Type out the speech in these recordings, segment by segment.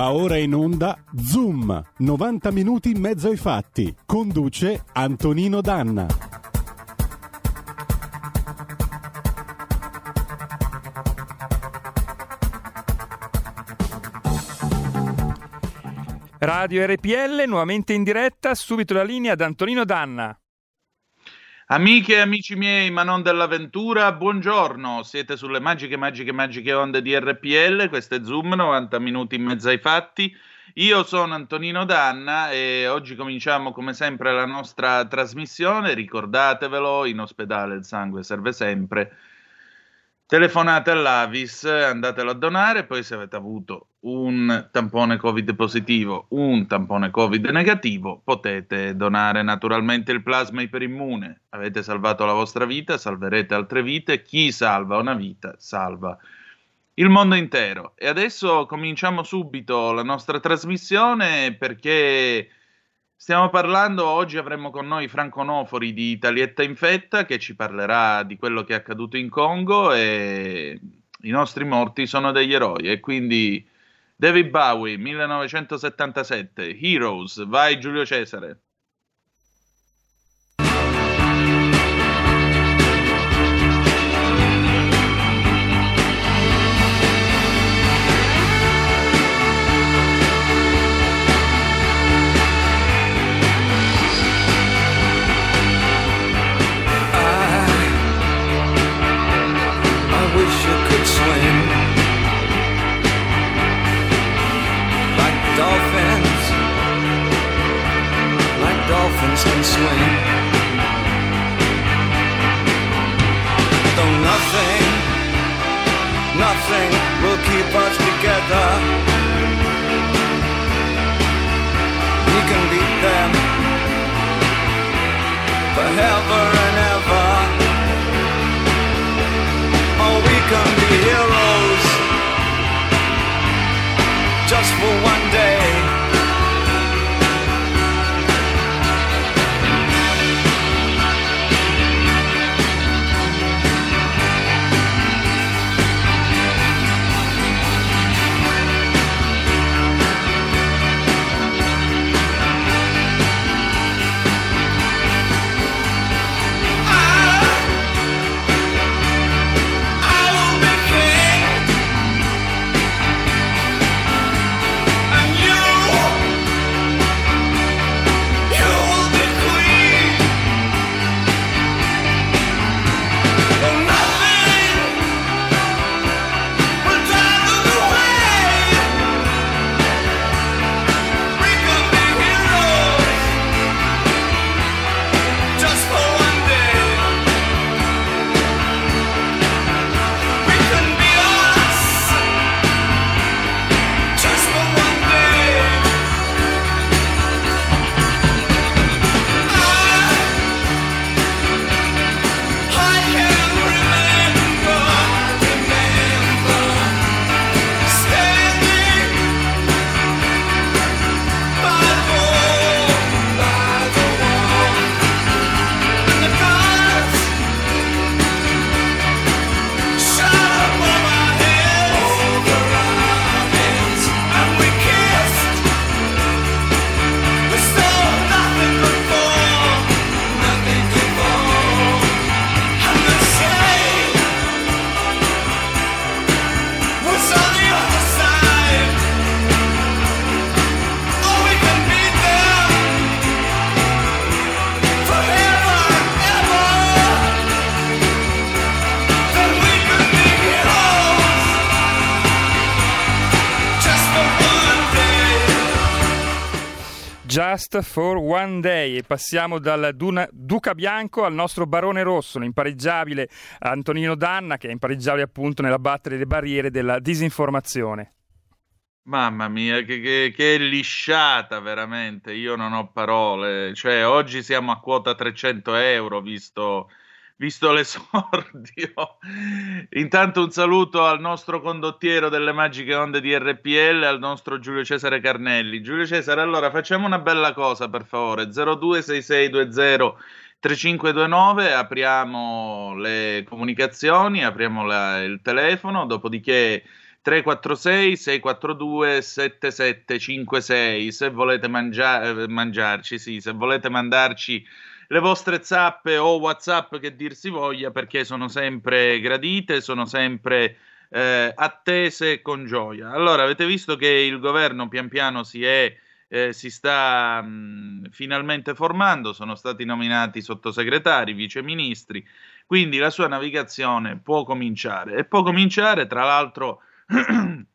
Va ora in onda Zoom, 90 minuti in mezzo ai fatti. Conduce Antonino Danna. Radio RPL nuovamente in diretta, subito la linea ad Antonino Danna. Amiche e amici miei, ma non dell'avventura, buongiorno. Siete sulle magiche, magiche, magiche onde di RPL. Questo è Zoom, 90 minuti in mezzo ai fatti. Io sono Antonino Danna e oggi cominciamo come sempre la nostra trasmissione. Ricordatevelo, in ospedale il sangue serve sempre Telefonate all'Avis, andatelo a donare, poi se avete avuto un tampone Covid positivo, un tampone Covid negativo, potete donare naturalmente il plasma iperimmune. Avete salvato la vostra vita, salverete altre vite. Chi salva una vita salva il mondo intero. E adesso cominciamo subito la nostra trasmissione perché Stiamo parlando, oggi avremo con noi Franco Nofori di Italietta Infetta che ci parlerà di quello che è accaduto in Congo e i nostri morti sono degli eroi e quindi David Bowie 1977, Heroes, vai Giulio Cesare. Just for One Day. E passiamo dal Duna, Duca Bianco al nostro Barone Rosso, l'impareggiabile Antonino Danna che è impareggiabile appunto nell'abbattere le barriere della disinformazione. Mamma mia, che, che, che, lisciata veramente, io non ho parole, cioè oggi siamo a quota 300 euro visto, visto l'esordio. Intanto un saluto al nostro condottiero delle magiche onde di RPL, al nostro Giulio Cesare Carnelli. Giulio Cesare, allora facciamo una bella cosa per favore, 026620 3529, apriamo le comunicazioni, apriamo la, il telefono, dopodiché 346 642 7756 se volete mangia- eh, mangiarci, sì, se volete mandarci le vostre zappe o whatsapp che dir si voglia perché sono sempre gradite, sono sempre eh, attese con gioia. Allora, avete visto che il governo pian piano si è eh, si sta mh, finalmente formando, sono stati nominati sottosegretari, viceministri, quindi la sua navigazione può cominciare e può cominciare tra l'altro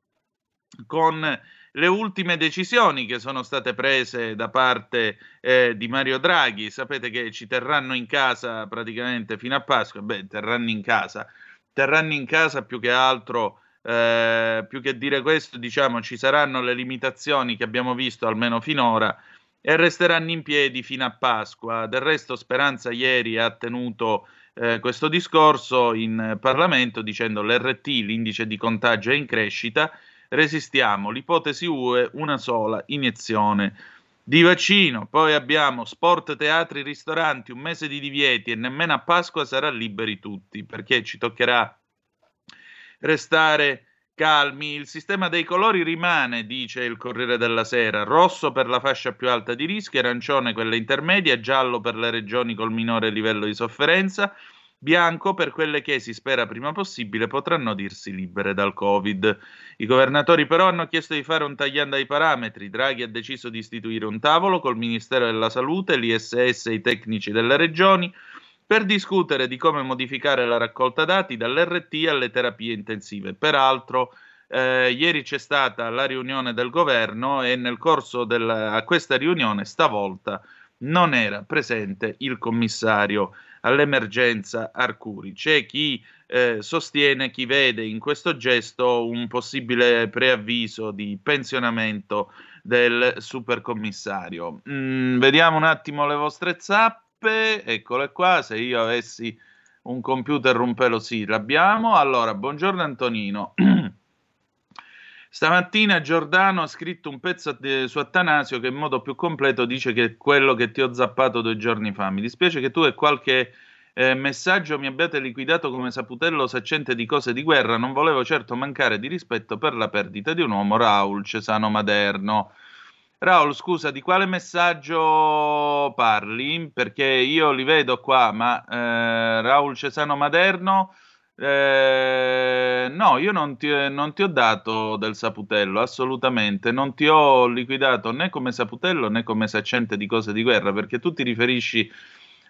con le ultime decisioni che sono state prese da parte eh, di Mario Draghi. Sapete che ci terranno in casa praticamente fino a Pasqua. Beh, terranno in casa. Terranno in casa più che altro, eh, più che dire questo, diciamo, ci saranno le limitazioni che abbiamo visto almeno finora e resteranno in piedi fino a Pasqua. Del resto, Speranza ieri ha tenuto eh, questo discorso in Parlamento dicendo l'RT, l'indice di contagio è in crescita, resistiamo, l'ipotesi UE, una sola iniezione di vaccino, poi abbiamo sport, teatri, ristoranti, un mese di divieti e nemmeno a Pasqua sarà liberi tutti, perché ci toccherà restare calmi. Il sistema dei colori rimane, dice il Corriere della Sera, rosso per la fascia più alta di rischio, arancione quella intermedia, giallo per le regioni col minore livello di sofferenza, bianco per quelle che si spera prima possibile potranno dirsi libere dal Covid. I governatori però hanno chiesto di fare un tagliando ai parametri. Draghi ha deciso di istituire un tavolo col Ministero della Salute, l'ISS e i tecnici delle regioni per discutere di come modificare la raccolta dati dall'RT alle terapie intensive. Peraltro, eh, ieri c'è stata la riunione del governo e nel corso di questa riunione stavolta non era presente il commissario all'emergenza Arcuri. C'è chi eh, sostiene, chi vede in questo gesto un possibile preavviso di pensionamento del supercommissario. Mm, vediamo un attimo le vostre zappe eccole qua, se io avessi un computer un pelo sì, l'abbiamo. Allora, buongiorno Antonino. Stamattina Giordano ha scritto un pezzo su Attanasio che in modo più completo dice che è quello che ti ho zappato due giorni fa. Mi dispiace che tu e qualche eh, messaggio mi abbiate liquidato come saputello saccente di cose di guerra. Non volevo certo mancare di rispetto per la perdita di un uomo, Raul Cesano Maderno. Raul, scusa, di quale messaggio parli? Perché io li vedo qua, ma eh, Raul Cesano Maderno, eh, no, io non ti, non ti, ho dato del saputello, assolutamente, non ti ho liquidato né come saputello né come saccente di cose di guerra, perché tu ti riferisci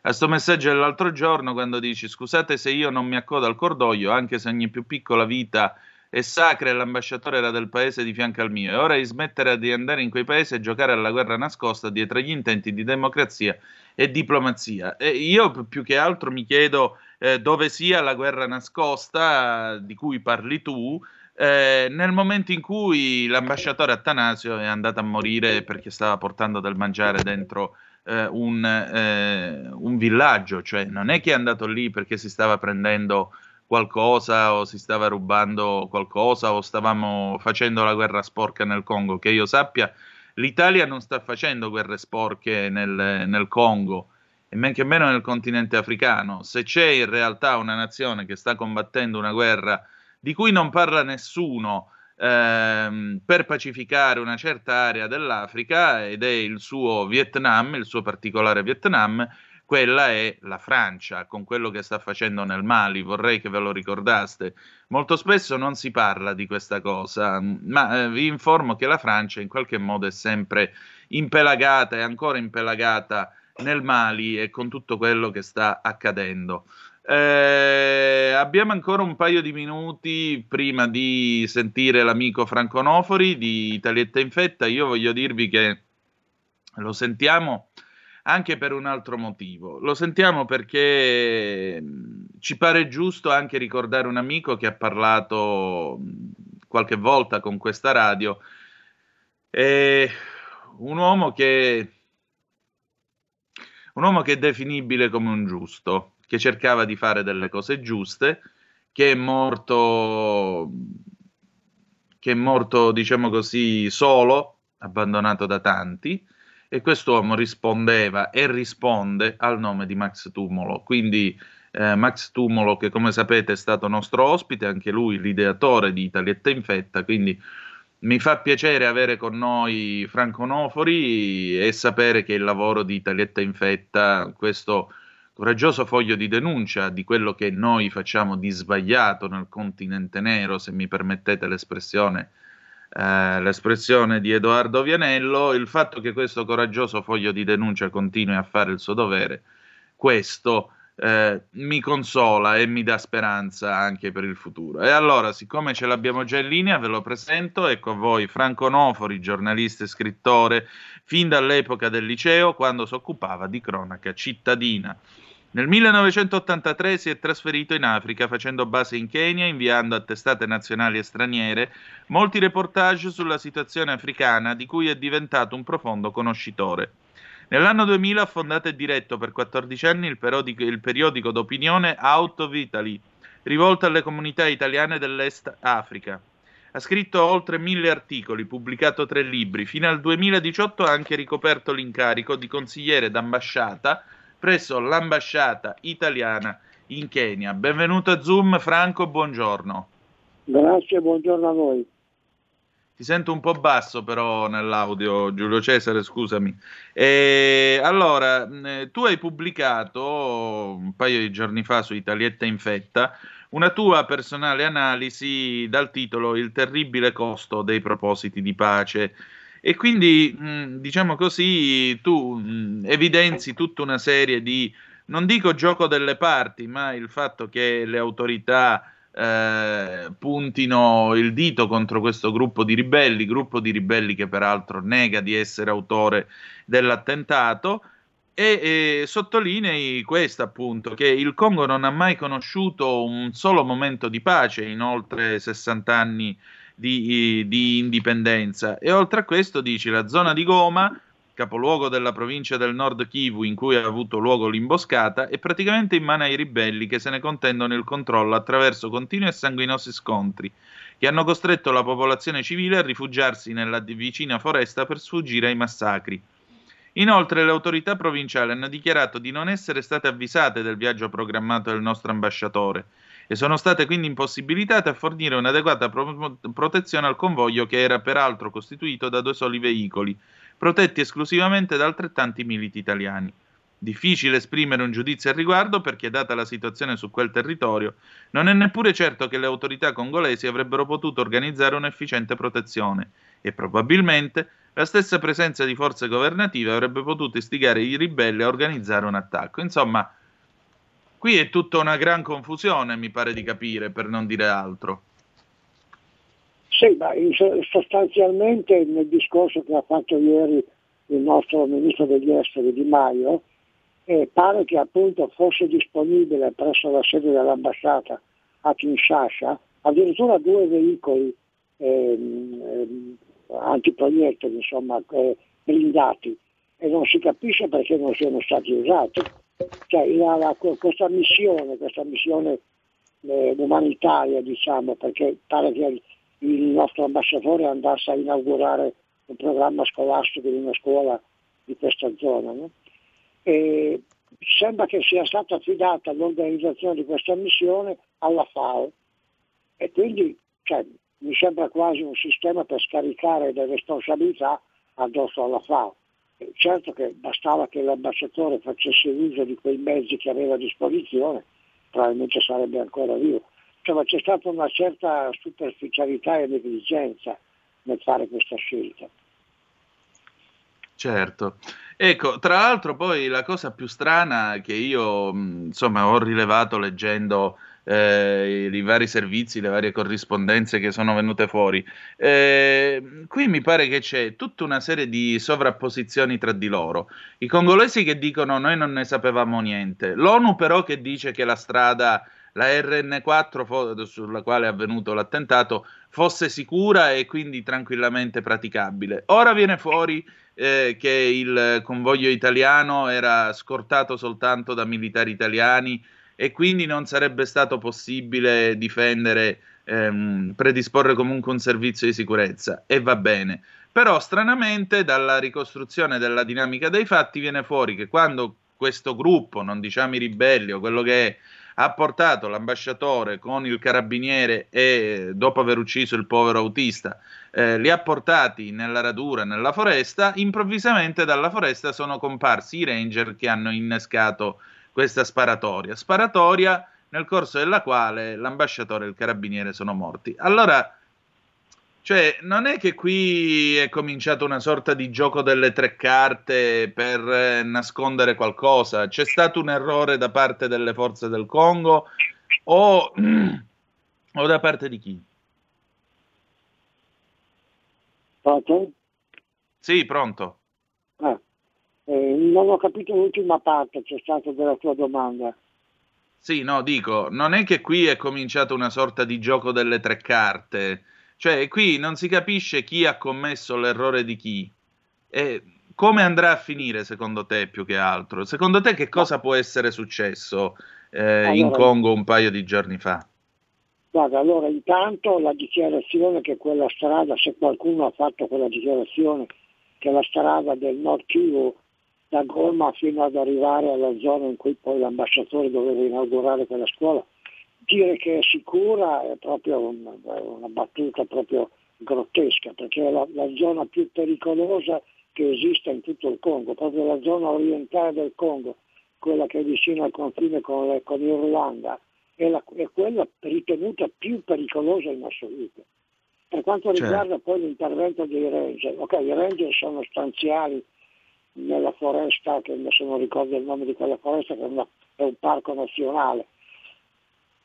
a sto messaggio dell'altro giorno quando dici scusate se io non mi accodo al cordoglio, anche se ogni più piccola vita è sacra e l'ambasciatore era del paese di fianco al mio. È ora di smettere di andare in quei paesi e giocare alla guerra nascosta dietro agli intenti di democrazia e diplomazia. E io più che altro mi chiedo eh, dove sia la guerra nascosta di cui parli tu. Eh, nel momento in cui l'ambasciatore Attanasio è andato a morire perché stava portando del mangiare dentro eh, un, eh, un, villaggio, cioè non è che è andato lì perché si stava prendendo qualcosa o si stava rubando qualcosa o stavamo facendo la guerra sporca nel Congo. Che io sappia, l'Italia non sta facendo guerre sporche nel, nel Congo e men che meno nel continente africano. Se c'è in realtà una nazione che sta combattendo una guerra di cui non parla nessuno ehm, per pacificare una certa area dell'Africa ed è il suo Vietnam, il suo particolare Vietnam, quella è la Francia, con quello che sta facendo nel Mali, vorrei che ve lo ricordaste. Molto spesso non si parla di questa cosa, ma eh, vi informo che la Francia in qualche modo è sempre impelagata e ancora impelagata nel Mali e con tutto quello che sta accadendo. Eh, abbiamo ancora un paio di minuti prima di sentire l'amico Franco Nofori di Italietta Infetta. Io voglio dirvi che Lo sentiamo anche per un altro motivo. Lo sentiamo perché ci pare giusto anche ricordare un amico che ha parlato qualche volta con questa radio, è un uomo che un uomo che è definibile come un giusto, che cercava di fare delle cose giuste, che è morto che è morto, diciamo così, solo, abbandonato da tanti, e quest'uomo rispondeva e risponde al nome di Max Tumolo. Quindi eh, Max Tumolo, che come sapete è stato nostro ospite, anche lui l'ideatore di Italietta Infetta, quindi mi fa piacere avere con noi Franco Nofori e sapere che il lavoro di Italietta Infetta, questo coraggioso foglio di denuncia di quello che noi facciamo di sbagliato nel continente nero, se mi permettete l'espressione, eh, l'espressione di Edoardo Vianello, il fatto che questo coraggioso foglio di denuncia continui a fare il suo dovere, questo eh, mi consola e mi dà speranza anche per il futuro. E allora, siccome ce l'abbiamo già in linea, ve lo presento, ecco a voi Franco Nofori, giornalista e scrittore, fin dall'epoca del liceo, quando si occupava di cronaca cittadina. Nel 1983 si è trasferito in Africa facendo base in Kenya, inviando a testate nazionali e straniere molti reportage sulla situazione africana di cui è diventato un profondo conoscitore. Nell'anno 2000 ha fondato e diretto per 14 anni il periodico, il periodico d'opinione Out of Italy, rivolto alle comunità italiane dell'Est Africa. Ha scritto oltre mille articoli, pubblicato tre libri. Fino al 2018 ha anche ricoperto l'incarico di consigliere d'ambasciata presso l'ambasciata italiana in Kenya. Benvenuto a Zoom, Franco, buongiorno. Grazie, buongiorno a voi. Ti sento un po' basso però nell'audio, Giulio Cesare, scusami. E, allora, tu hai pubblicato un paio di giorni fa su Italietta Infetta una tua personale analisi dal titolo Il terribile costo dei propositi di pace. E quindi, diciamo così, tu evidenzi tutta una serie di, non dico gioco delle parti, ma il fatto che le autorità eh, puntino il dito contro questo gruppo di ribelli, gruppo di ribelli che peraltro nega di essere autore dell'attentato. E, e sottolinei questo appunto che il Congo non ha mai conosciuto un solo momento di pace in oltre 60 anni di, di indipendenza e oltre a questo dici la zona di Goma capoluogo della provincia del Nord Kivu in cui ha avuto luogo l'imboscata, è praticamente in mano ai ribelli che se ne contendono il controllo attraverso continui e sanguinosi scontri, che hanno costretto la popolazione civile a rifugiarsi nella vicina foresta per sfuggire ai massacri. Inoltre le autorità provinciali hanno dichiarato di non essere state avvisate del viaggio programmato del nostro ambasciatore e sono state quindi impossibilitate a fornire un'adeguata pro- protezione al convoglio che era peraltro costituito da due soli veicoli, protetti esclusivamente da altrettanti militi italiani. Difficile esprimere un giudizio al riguardo perché, data la situazione su quel territorio, non è neppure certo che le autorità congolesi avrebbero potuto organizzare un'efficiente protezione e probabilmente la stessa presenza di forze governative avrebbe potuto istigare i ribelli a organizzare un attacco. Insomma, qui è tutta una gran confusione, mi pare di capire, per non dire altro. Sì, ma sostanzialmente nel discorso che ha fatto ieri il nostro ministro degli esteri Di Maio, eh, pare che appunto fosse disponibile presso la sede dell'ambasciata a Kinshasa addirittura due veicoli ehm, ehm, antiproiettili, insomma, eh, blindati e non si capisce perché non siano stati usati. Cioè, la, la, questa missione, questa missione eh, umanitaria, diciamo, perché pare che il nostro ambasciatore andasse a inaugurare un programma scolastico in una scuola di questa zona. No? sembra che sia stata affidata l'organizzazione di questa missione alla FAO e quindi cioè, mi sembra quasi un sistema per scaricare le responsabilità addosso alla FAO. Certo che bastava che l'ambasciatore facesse uso di quei mezzi che aveva a disposizione, probabilmente sarebbe ancora vivo insomma c'è stata una certa superficialità e negligenza nel fare questa scelta. Certo. Ecco, tra l'altro poi la cosa più strana che io insomma ho rilevato leggendo eh, i vari servizi, le varie corrispondenze che sono venute fuori. Eh, qui mi pare che c'è tutta una serie di sovrapposizioni tra di loro. I congolesi che dicono noi non ne sapevamo niente, l'ONU però che dice che la strada la RN4 sulla quale è avvenuto l'attentato fosse sicura e quindi tranquillamente praticabile. Ora viene fuori eh, che il convoglio italiano era scortato soltanto da militari italiani e quindi non sarebbe stato possibile difendere, ehm, predisporre comunque un servizio di sicurezza e va bene. Però stranamente dalla ricostruzione della dinamica dei fatti viene fuori che quando questo gruppo, non diciamo i ribelli o quello che è, ha portato l'ambasciatore con il carabiniere e dopo aver ucciso il povero autista, eh, li ha portati nella radura, nella foresta, improvvisamente dalla foresta sono comparsi i ranger che hanno innescato questa sparatoria. Sparatoria nel corso della quale l'ambasciatore e il carabiniere sono morti. Allora, cioè, non è che qui è cominciato una sorta di gioco delle tre carte per eh, nascondere qualcosa. C'è stato un errore da parte delle forze del Congo o, o da parte di chi? Pronto? Sì, pronto. Ah. Eh, non ho capito l'ultima parte, c'è stata della tua domanda. Sì, no, dico, non è che qui è cominciato una sorta di gioco delle tre carte, cioè qui non si capisce chi ha commesso l'errore di chi. E come andrà a finire secondo te più che altro? Secondo te che cosa può essere successo eh, allora, in Congo un paio di giorni fa? Guarda, allora intanto la dichiarazione che quella strada, se qualcuno ha fatto quella dichiarazione, che la strada del Nord Kivu da Goma fino ad arrivare alla zona in cui poi l'ambasciatore doveva inaugurare quella scuola. Dire che è sicura è proprio una, una battuta proprio grottesca, perché è la, la, zona più pericolosa che esiste in tutto il Congo, proprio la zona orientale del Congo, quella che è vicino al confine con, le, con il Ruanda, è, la, è, quella ritenuta più pericolosa in assoluto. Per quanto certo. riguarda poi l'intervento dei ranger, ok, i ranger sono stanziali nella foresta, che adesso non ricordo il nome di quella foresta, che è, una, è un parco nazionale,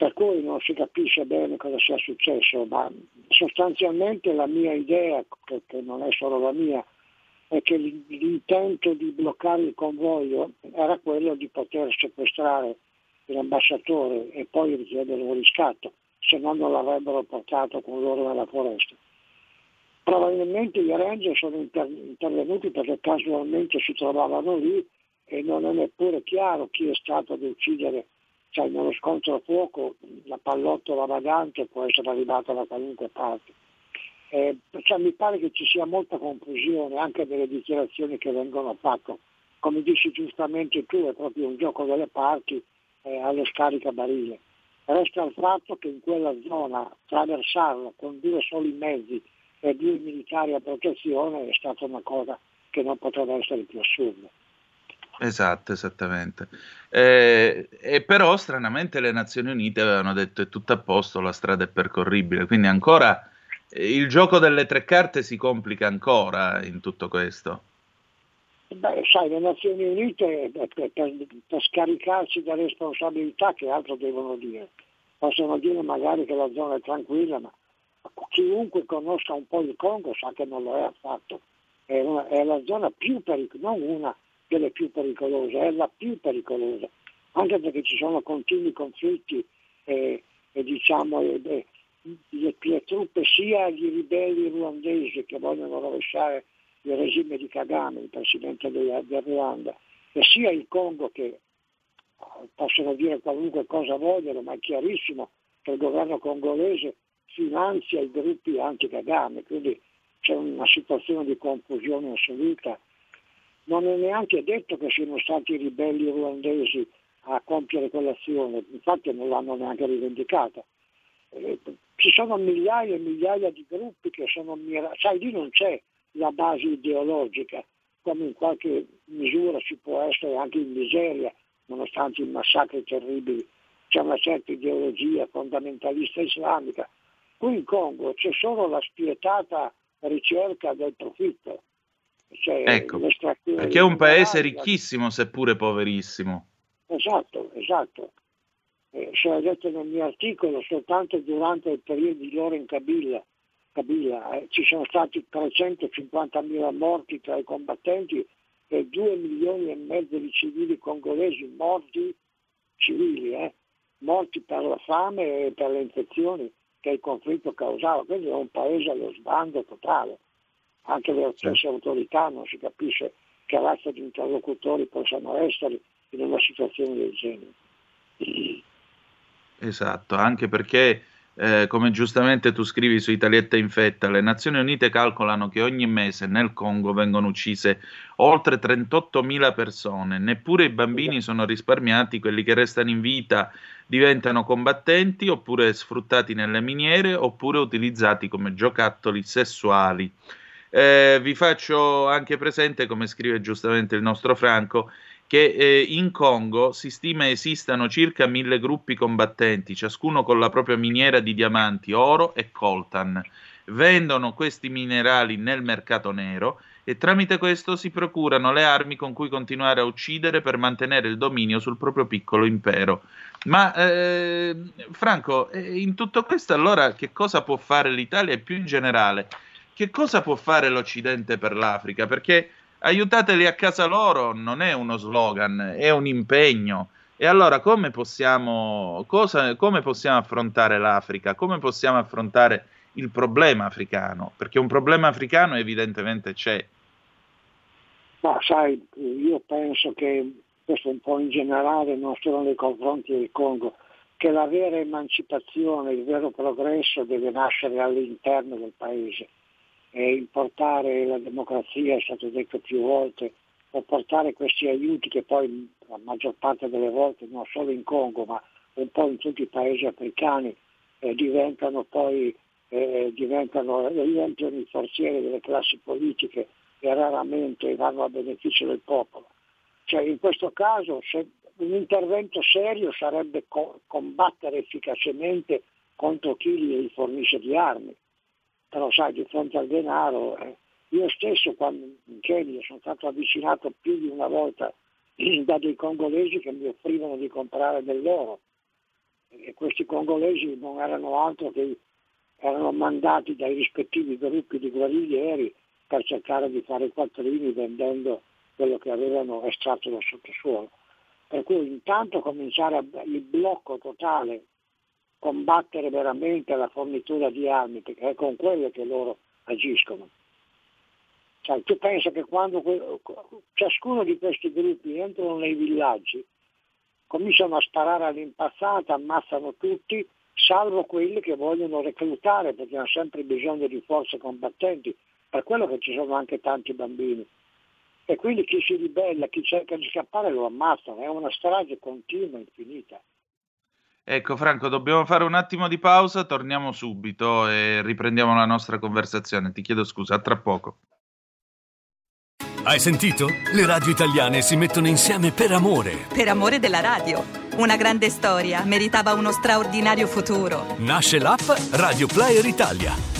per cui non si capisce bene cosa sia successo, ma sostanzialmente la mia idea, che, non è solo la mia, è che l'intento di bloccare il convoglio era quello di poter sequestrare l'ambasciatore e poi richiedere un riscatto, se no non l'avrebbero portato con loro nella foresta. Probabilmente i ranger sono inter- intervenuti perché casualmente si trovavano lì e non è neppure chiaro chi è stato ad uccidere, cioè nello scontro a fuoco la pallottola vagante può essere arrivata da qualunque parte. Eh, cioè, mi pare che ci sia molta confusione anche nelle dichiarazioni che vengono fatte. Come dici giustamente tu, è proprio un gioco delle parti eh, allo scaricabarile. Resta il fatto che in quella zona attraversarla con due soli mezzi e due militari a protezione è stata una cosa che non poteva essere più assurda. Esatto, esattamente. Eh, e però stranamente le Nazioni Unite avevano detto è tutto a posto, la strada è percorribile, quindi ancora eh, il gioco delle tre carte si complica ancora in tutto questo. Beh, sai, le Nazioni Unite per, per, per scaricarsi da responsabilità che altro devono dire? Possono dire magari che la zona è tranquilla, ma chiunque conosca un po' il Congo sa che non lo è affatto. È, una, è la zona più pericolosa, non una delle più pericolose, è la più pericolosa, anche perché ci sono continui conflitti e, e diciamo e, le, le truppe sia gli ribelli ruandesi che vogliono rovesciare il regime di Kagame, il presidente del, del Ruanda, e sia il Congo che possono dire qualunque cosa vogliono, ma è chiarissimo che il governo congolese finanzia i gruppi anti-Kagame, quindi c'è una situazione di confusione assoluta. Non è neanche detto che siano stati i ribelli ruandesi a compiere quell'azione, infatti non l'hanno neanche rivendicata. Eh, ci sono migliaia e migliaia di gruppi che sono mirati, sai lì non c'è la base ideologica, come in qualche misura ci può essere anche in Nigeria, nonostante i massacri terribili, c'è una certa ideologia fondamentalista islamica, Qui in Congo c'è solo la spietata ricerca del profitto. Cioè, ecco, perché è un paese ricchissimo seppure poverissimo. Esatto, esatto. Eh, se ho detto nel mio articolo, soltanto durante il periodo di Loren Kabila, Kabila eh, ci sono stati 350.000 morti tra i combattenti e 2 milioni e mezzo di civili congolesi morti, civili, eh, morti per la fame e per le infezioni che il conflitto causava. Quindi è un paese allo sbando totale. Anche le stesse autorità non si capisce che razza di interlocutori possano essere in una situazione del genere. Esatto, anche perché eh, come giustamente tu scrivi su Italietta Infetta, le Nazioni Unite calcolano che ogni mese nel Congo vengono uccise oltre 38.000 persone, neppure i bambini sono risparmiati, quelli che restano in vita diventano combattenti oppure sfruttati nelle miniere oppure utilizzati come giocattoli sessuali. Eh, vi faccio anche presente, come scrive giustamente il nostro Franco, che eh, in Congo si stima esistano circa mille gruppi combattenti, ciascuno con la propria miniera di diamanti, oro e coltan. Vendono questi minerali nel mercato nero e tramite questo si procurano le armi con cui continuare a uccidere per mantenere il dominio sul proprio piccolo impero. Ma eh, Franco, eh, in tutto questo allora che cosa può fare l'Italia e più in generale che cosa può fare l'Occidente per l'Africa? Perché aiutateli a casa loro non è uno slogan, è un impegno. E allora come possiamo, cosa, come possiamo affrontare l'Africa? Come possiamo affrontare il problema africano? Perché un problema africano evidentemente c'è. Ma sai, io penso che questo un po' in generale, non solo nei confronti del Congo, che la vera emancipazione, il vero progresso deve nascere all'interno del paese e importare la democrazia, è stato detto più volte, o portare questi aiuti che poi la maggior parte delle volte non solo in Congo ma un po' in tutti i paesi africani eh, diventano poi eh, diventano, diventano i forzieri delle classi politiche e raramente vanno a beneficio del popolo. Cioè in questo caso un intervento serio sarebbe co- combattere efficacemente contro chi gli fornisce di armi però sai di fronte al denaro, eh, io stesso quando in Kenya sono stato avvicinato più di una volta da dei congolesi che mi offrivano di comprare dell'oro e questi congolesi non erano altro che erano mandati dai rispettivi gruppi di guerriglieri per cercare di fare i quattrini vendendo quello che avevano estratto dal sottosuolo. Per cui intanto cominciare il blocco totale combattere veramente la fornitura di armi, perché è con quelle che loro agiscono. Cioè, tu pensi che quando ciascuno di questi gruppi entrano nei villaggi, cominciano a sparare all'impazzata, ammazzano tutti, salvo quelli che vogliono reclutare, perché hanno sempre bisogno di forze combattenti, per quello che ci sono anche tanti bambini. E quindi chi si ribella, chi cerca di scappare lo ammazzano, è una strage continua, infinita. Ecco Franco, dobbiamo fare un attimo di pausa, torniamo subito e riprendiamo la nostra conversazione. Ti chiedo scusa, a tra poco. Hai sentito? Le radio italiane si mettono insieme per amore. Per amore della radio. Una grande storia meritava uno straordinario futuro. Nasce l'app Radio Player Italia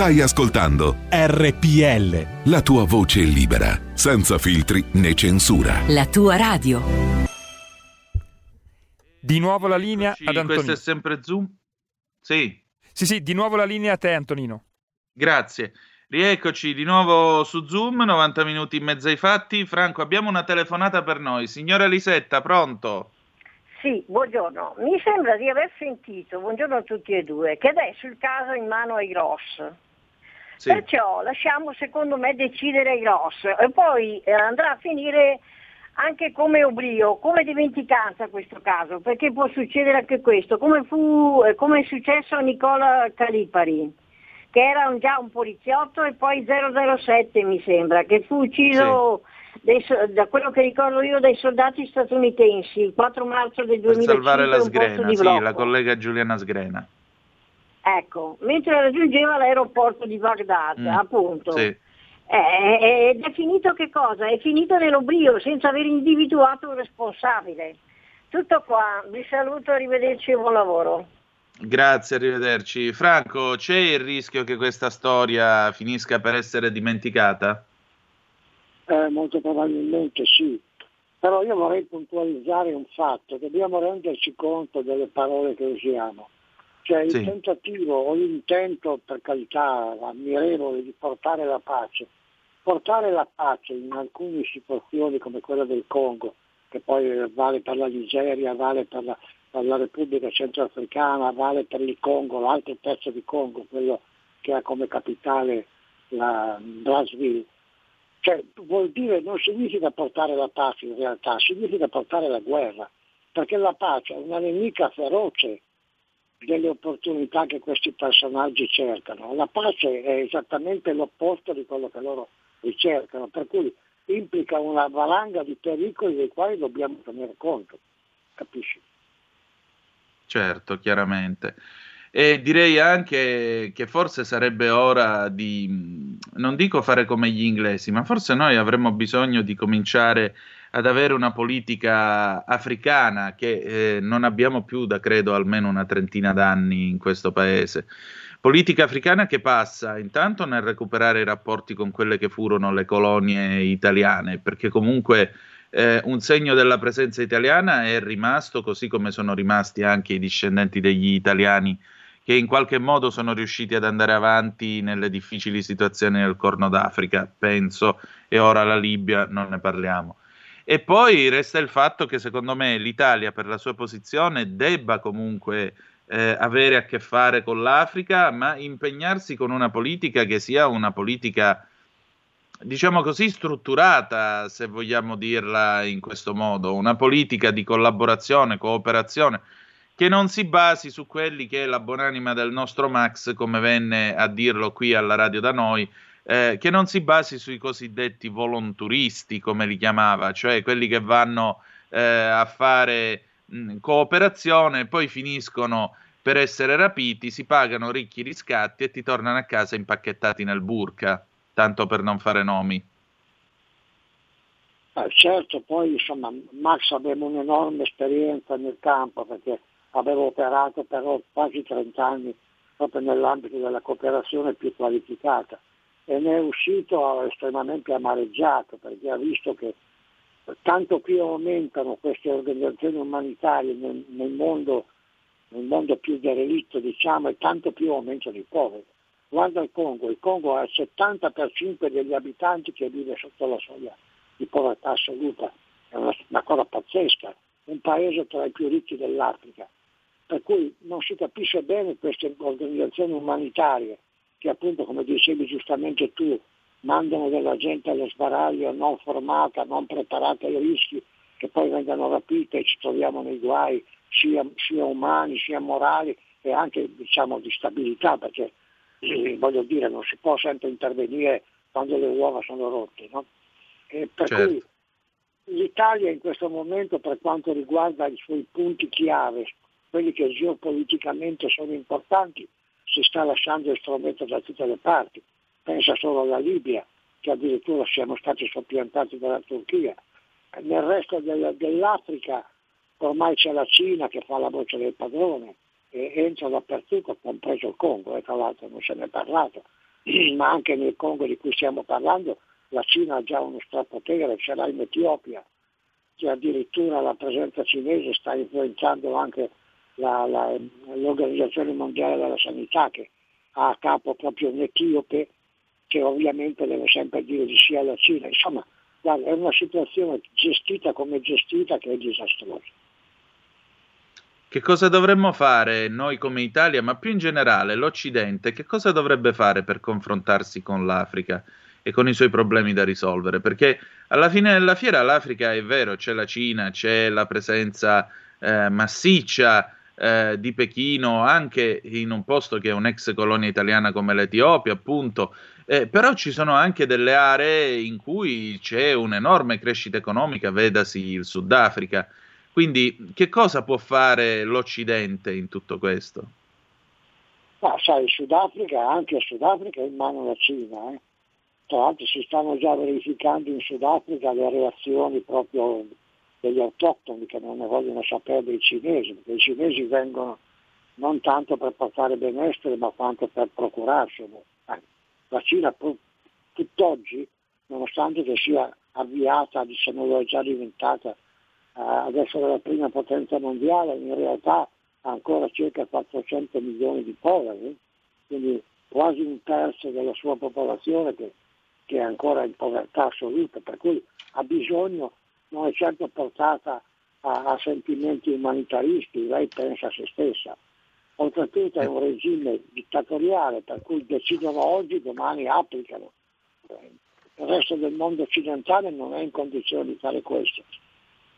Stai ascoltando RPL. La tua voce libera, senza filtri né censura. La tua radio. Di nuovo la linea ad Antonino. Questo è sempre Zoom? Sì. Sì, sì, di nuovo la linea a te Antonino. Grazie. Rieccoci di nuovo su Zoom, 90 minuti in mezzo ai fatti. Franco, abbiamo una telefonata per noi. Signora Lisetta, pronto? Sì, buongiorno. Mi sembra di aver sentito, buongiorno a tutti e due, che adesso il caso è in mano ai Gross. Sì. Perciò lasciamo secondo me decidere i Ross e poi eh, andrà a finire anche come oblio, come dimenticanza questo caso, perché può succedere anche questo, come, fu, eh, come è successo a Nicola Calipari. che era già un poliziotto e poi 007 mi sembra, che fu ucciso sì. dei, da quello che ricordo io dai soldati statunitensi il 4 marzo del 2005 per salvare la Sgrena, sì, la collega Giuliana Sgrena. Ecco, mentre raggiungeva l'aeroporto di Baghdad, mm, appunto. Sì. Eh, ed è finito che cosa? È finito nell'oblio senza aver individuato un responsabile. Tutto qua, vi saluto, arrivederci e buon lavoro. Grazie, arrivederci. Franco, c'è il rischio che questa storia finisca per essere dimenticata? Eh, molto probabilmente sì, però io vorrei puntualizzare un fatto, dobbiamo renderci conto delle parole che usiamo. Cioè il sì. tentativo o l'intento, per carità, ammirevole di portare la pace, portare la pace in alcune situazioni come quella del Congo, che poi vale per la Nigeria, vale per la, per la Repubblica Centroafricana, vale per il Congo, l'altro pezzo di Congo, quello che ha come capitale la Brazzaville. Cioè, vuol dire non significa portare la pace in realtà, significa portare la guerra, perché la pace è una nemica feroce delle opportunità che questi personaggi cercano. La pace è esattamente l'opposto di quello che loro ricercano, per cui implica una valanga di pericoli dei quali dobbiamo tenere conto, capisci? Certo, chiaramente. E direi anche che forse sarebbe ora di, non dico fare come gli inglesi, ma forse noi avremmo bisogno di cominciare ad avere una politica africana che eh, non abbiamo più da credo almeno una trentina d'anni in questo paese. Politica africana che passa intanto nel recuperare i rapporti con quelle che furono le colonie italiane, perché comunque eh, un segno della presenza italiana è rimasto, così come sono rimasti anche i discendenti degli italiani che in qualche modo sono riusciti ad andare avanti nelle difficili situazioni del Corno d'Africa, penso, e ora la Libia non ne parliamo. E poi resta il fatto che secondo me l'Italia per la sua posizione debba comunque eh, avere a che fare con l'Africa, ma impegnarsi con una politica che sia una politica, diciamo così, strutturata, se vogliamo dirla in questo modo, una politica di collaborazione, cooperazione, che non si basi su quelli che è la buonanima del nostro Max, come venne a dirlo qui alla radio da noi, eh, che non si basi sui cosiddetti volonturisti, come li chiamava, cioè quelli che vanno eh, a fare mh, cooperazione, poi finiscono per essere rapiti, si pagano ricchi riscatti e ti tornano a casa impacchettati nel burka, tanto per non fare nomi. Eh, certo, poi insomma Max abbiamo un'enorme esperienza nel campo perché avevo operato per quasi 30 anni proprio nell'ambito della cooperazione più qualificata e ne è uscito estremamente amareggiato perché ha visto che tanto più aumentano queste organizzazioni umanitarie nel, nel, mondo, nel mondo, più derelitto diciamo, e tanto più aumentano i poveri. Guarda il Congo, il Congo ha il 70% degli abitanti che vive sotto la soglia di povertà assoluta, è una, una cosa pazzesca, un paese tra i più ricchi dell'Africa, per cui non si capisce bene queste organizzazioni umanitarie che appunto come dicevi giustamente tu mandano della gente allo sbaraglio non formata, non preparata ai rischi, che poi vengano rapite e ci troviamo nei guai sia, sia umani, sia morali e anche diciamo, di stabilità, perché eh, voglio dire non si può sempre intervenire quando le uova sono rotte. No? per certo. cui l'Italia in questo momento per quanto riguarda i suoi punti chiave, quelli che geopoliticamente sono importanti, si sta lasciando strumento da tutte le parti pensa solo alla Libia, che addirittura siamo stati soppiantati dalla Turchia. Nel resto del, dell'Africa ormai c'è la Cina che fa la voce del padrone e entra dappertutto, compreso il Congo, e tra l'altro non se ne è parlato, ma anche nel Congo di cui stiamo parlando la Cina ha già uno strapotere, ce l'ha in Etiopia, che addirittura la presenza cinese sta influenzando anche la, la, l'Organizzazione Mondiale della Sanità che ha a capo proprio un etiope che ovviamente deve sempre dire di sì alla Cina. Insomma, guarda, è una situazione gestita come gestita che è disastrosa. Che cosa dovremmo fare noi come Italia, ma più in generale l'Occidente, che cosa dovrebbe fare per confrontarsi con l'Africa e con i suoi problemi da risolvere? Perché alla fine della fiera l'Africa è vero, c'è la Cina, c'è la presenza eh, massiccia eh, di Pechino, anche in un posto che è un'ex colonia italiana come l'Etiopia, appunto. Eh, però ci sono anche delle aree in cui c'è un'enorme crescita economica, vedasi il Sudafrica. Quindi che cosa può fare l'Occidente in tutto questo? Ma sai, Sudafrica, anche il Sudafrica è in mano alla Cina. Eh? Tra l'altro si stanno già verificando in Sudafrica le reazioni proprio degli autoctoni che non ne vogliono sapere dei cinesi, perché i cinesi vengono non tanto per portare benessere ma quanto per procurarselo. Eh, la Cina tutt'oggi, nonostante che sia avviata, lo è già diventata, eh, ad essere la prima potenza mondiale, in realtà ha ancora circa 400 milioni di poveri, quindi quasi un terzo della sua popolazione che, che è ancora in povertà assoluta, per cui ha bisogno non è certo portata a, a sentimenti umanitaristi, lei pensa a se stessa. Oltretutto è un regime dittatoriale per cui decidono oggi, domani applicano. Il resto del mondo occidentale non è in condizione di fare questo,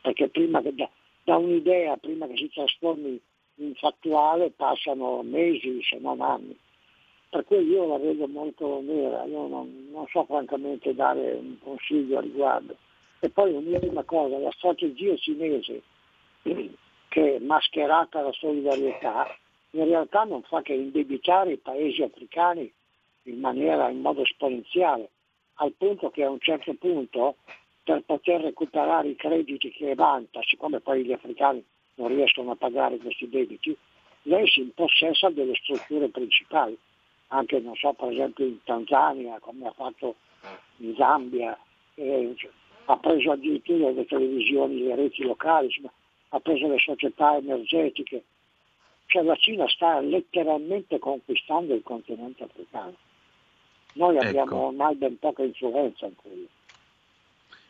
perché prima che da, da un'idea, prima che si trasformi in fattuale, passano mesi se non anni. Per cui io la vedo molto nera, io non, non so francamente dare un consiglio a riguardo. E poi un'ultima cosa, la strategia cinese che mascherata la solidarietà in realtà non fa che indebitare i paesi africani in maniera in modo esponenziale, al punto che a un certo punto per poter recuperare i crediti che vanta, siccome poi gli africani non riescono a pagare questi debiti, lei si impossessa delle strutture principali, anche non so, per esempio in Tanzania, come ha fatto in Zambia, eh, ha preso addirittura le televisioni, le reti locali, ha preso le società energetiche. Cioè la Cina sta letteralmente conquistando il continente africano. Noi ecco. abbiamo ormai ben poca influenza in quello.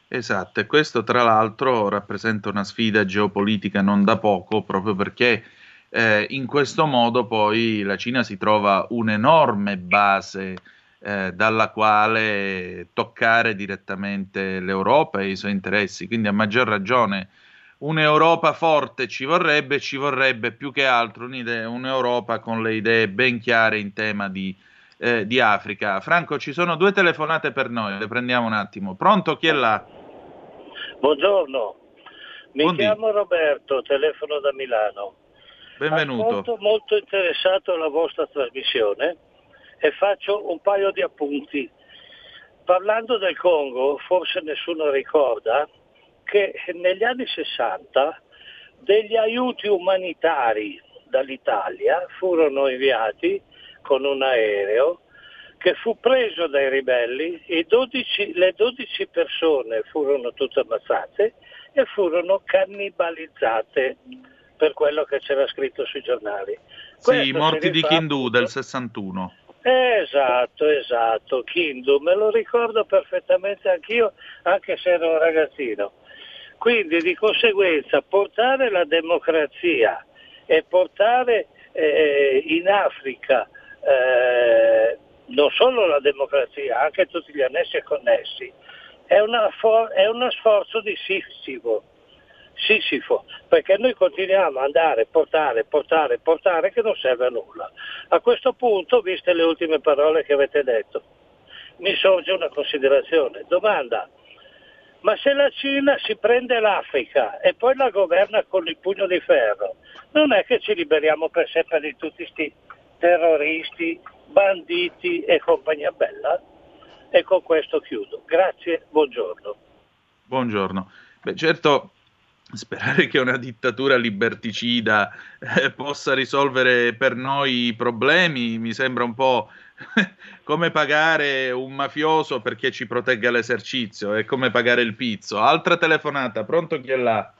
Esatto, e questo tra l'altro rappresenta una sfida geopolitica non da poco, proprio perché eh, in questo modo poi la Cina si trova un'enorme base eh, dalla quale toccare direttamente l'Europa e i suoi interessi. Quindi a maggior ragione un'Europa forte ci vorrebbe, ci vorrebbe più che altro un'Europa con le idee ben chiare in tema di, eh, di, Africa. Franco, ci sono due telefonate per noi, le prendiamo un attimo. Pronto, chi è là? Buongiorno, mi Buondì. chiamo Roberto, telefono da Milano. Benvenuto. Ascolto molto interessato alla vostra trasmissione e faccio un paio di appunti. Parlando del Congo, forse nessuno ricorda che negli anni 60 degli aiuti umanitari dall'Italia furono inviati con un aereo che fu preso dai ribelli, 12, le 12 persone furono tutte ammazzate e furono cannibalizzate per quello che c'era scritto sui giornali. Sì, i morti di Kindu del 61. Esatto, esatto, Kindu, me lo ricordo perfettamente anch'io, anche se ero un ragazzino. Quindi di conseguenza portare la democrazia e portare eh, in Africa eh, non solo la democrazia, anche tutti gli annessi e connessi, è, for- è uno sforzo di Sissifo Sisifo, perché noi continuiamo ad andare, portare, portare, portare, che non serve a nulla. A questo punto, viste le ultime parole che avete detto, mi sorge una considerazione. Domanda, ma se la Cina si prende l'Africa e poi la governa con il pugno di ferro, non è che ci liberiamo per sempre di tutti questi terroristi, banditi e compagnia bella? E con questo chiudo. Grazie, buongiorno. Buongiorno. Beh, certo, sperare che una dittatura liberticida eh, possa risolvere per noi i problemi mi sembra un po' come pagare un mafioso perché ci protegga l'esercizio, è come pagare il pizzo. Altra telefonata, pronto chi è là?